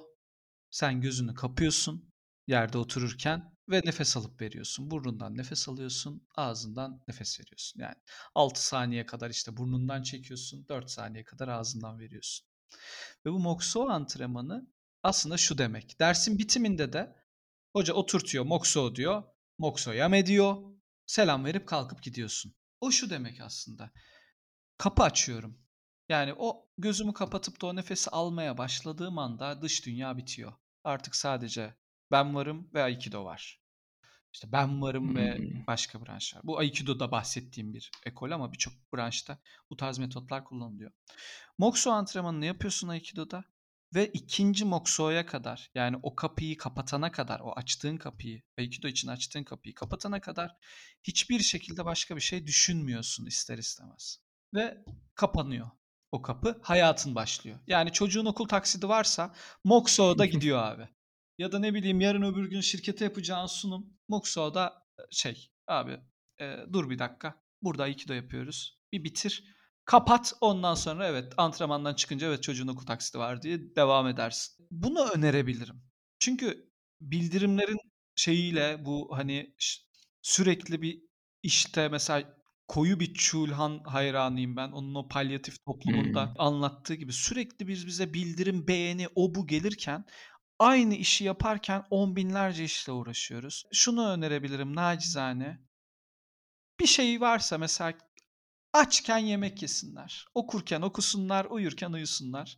Sen gözünü kapıyorsun yerde otururken ve nefes alıp veriyorsun. Burnundan nefes alıyorsun, ağzından nefes veriyorsun. Yani 6 saniye kadar işte burnundan çekiyorsun, 4 saniye kadar ağzından veriyorsun. Ve bu Mokuso antrenmanı aslında şu demek. Dersin bitiminde de hoca oturtuyor, Mokuso diyor. Mokuso yame diyor. Selam verip kalkıp gidiyorsun. O şu demek aslında. Kapı açıyorum. Yani o gözümü kapatıp da o nefesi almaya başladığım anda dış dünya bitiyor. Artık sadece ben varım ve Aikido var. İşte ben varım ve Hmm. başka branşlar. Bu Aikido'da bahsettiğim bir ekol ama birçok branşta bu tarz metotlar kullanılıyor. Mokuso antrenmanını yapıyorsun Aikido'da ve ikinci Mokuso'ya kadar yani o kapıyı kapatana kadar o açtığın kapıyı Aikido için açtığın kapıyı kapatana kadar hiçbir şekilde başka bir şey düşünmüyorsun ister istemez. Ve kapanıyor o kapı hayatın başlıyor. Yani çocuğun okul taksidi varsa Mokuso'da gidiyor abi. Ya da ne bileyim yarın öbür gün şirkete yapacağın sunum Mokuso'da e, şey abi e, dur bir dakika burada Aikido yapıyoruz bir bitir kapat ondan sonra evet antrenmandan çıkınca evet çocuğun okul taksidi var diye devam edersin. Bunu önerebilirim. Çünkü bildirimlerin şeyiyle bu hani sürekli bir işte mesela koyu bir Çulhan hayranıyım ben. Onun o palyatif toplumunda Hmm. anlattığı gibi sürekli biz bize bildirim, beğeni, o bu gelirken aynı işi yaparken on binlerce işle uğraşıyoruz. Şunu önerebilirim nacizane. Bir şey varsa mesela açken yemek yesinler. Okurken okusunlar, uyurken uyusunlar.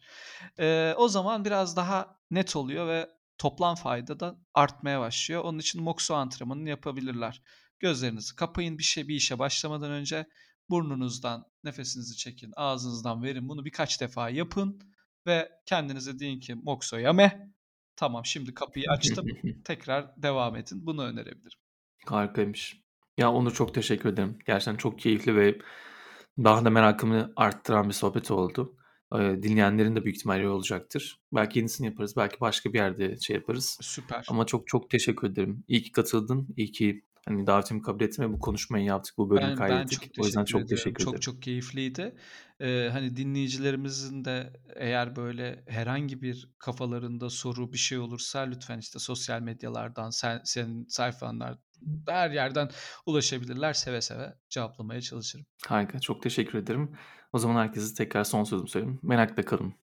Ee, o zaman biraz daha net oluyor ve toplam fayda da artmaya başlıyor. Onun için Mokuso antrenmanını yapabilirler. Gözlerinizi kapayın bir şey bir işe başlamadan önce burnunuzdan nefesinizi çekin, ağzınızdan verin. Bunu birkaç defa yapın ve kendinize deyin ki Mokuso yame. Tamam şimdi kapıyı açtım. Tekrar devam edin. Bunu önerebilirim. Harikaymış. Ya Onur çok teşekkür ederim. Gerçekten çok keyifli ve daha da merakımı arttıran bir sohbet oldu. Dinleyenlerin de büyük ihtimalle olacaktır. Belki yenisini yaparız. Belki başka bir yerde şey yaparız. Süper. Ama çok çok teşekkür ederim. İyi ki katıldın. İyi ki hani davetimi kabul ettin ve bu konuşmayı yaptık. Bu bölümü Ben, ben kaydettik. çok o yüzden çok ediyorum. teşekkür Çok ederim. çok keyifliydi. Ee, hani dinleyicilerimizin de eğer böyle herhangi bir kafalarında soru bir şey olursa lütfen işte sosyal medyalardan sen, senin sayfanlar her yerden ulaşabilirler. Seve seve cevaplamaya çalışırım. Harika. Çok teşekkür ederim. O zaman herkese tekrar son sözümü söyleyeyim. Merakla kalın.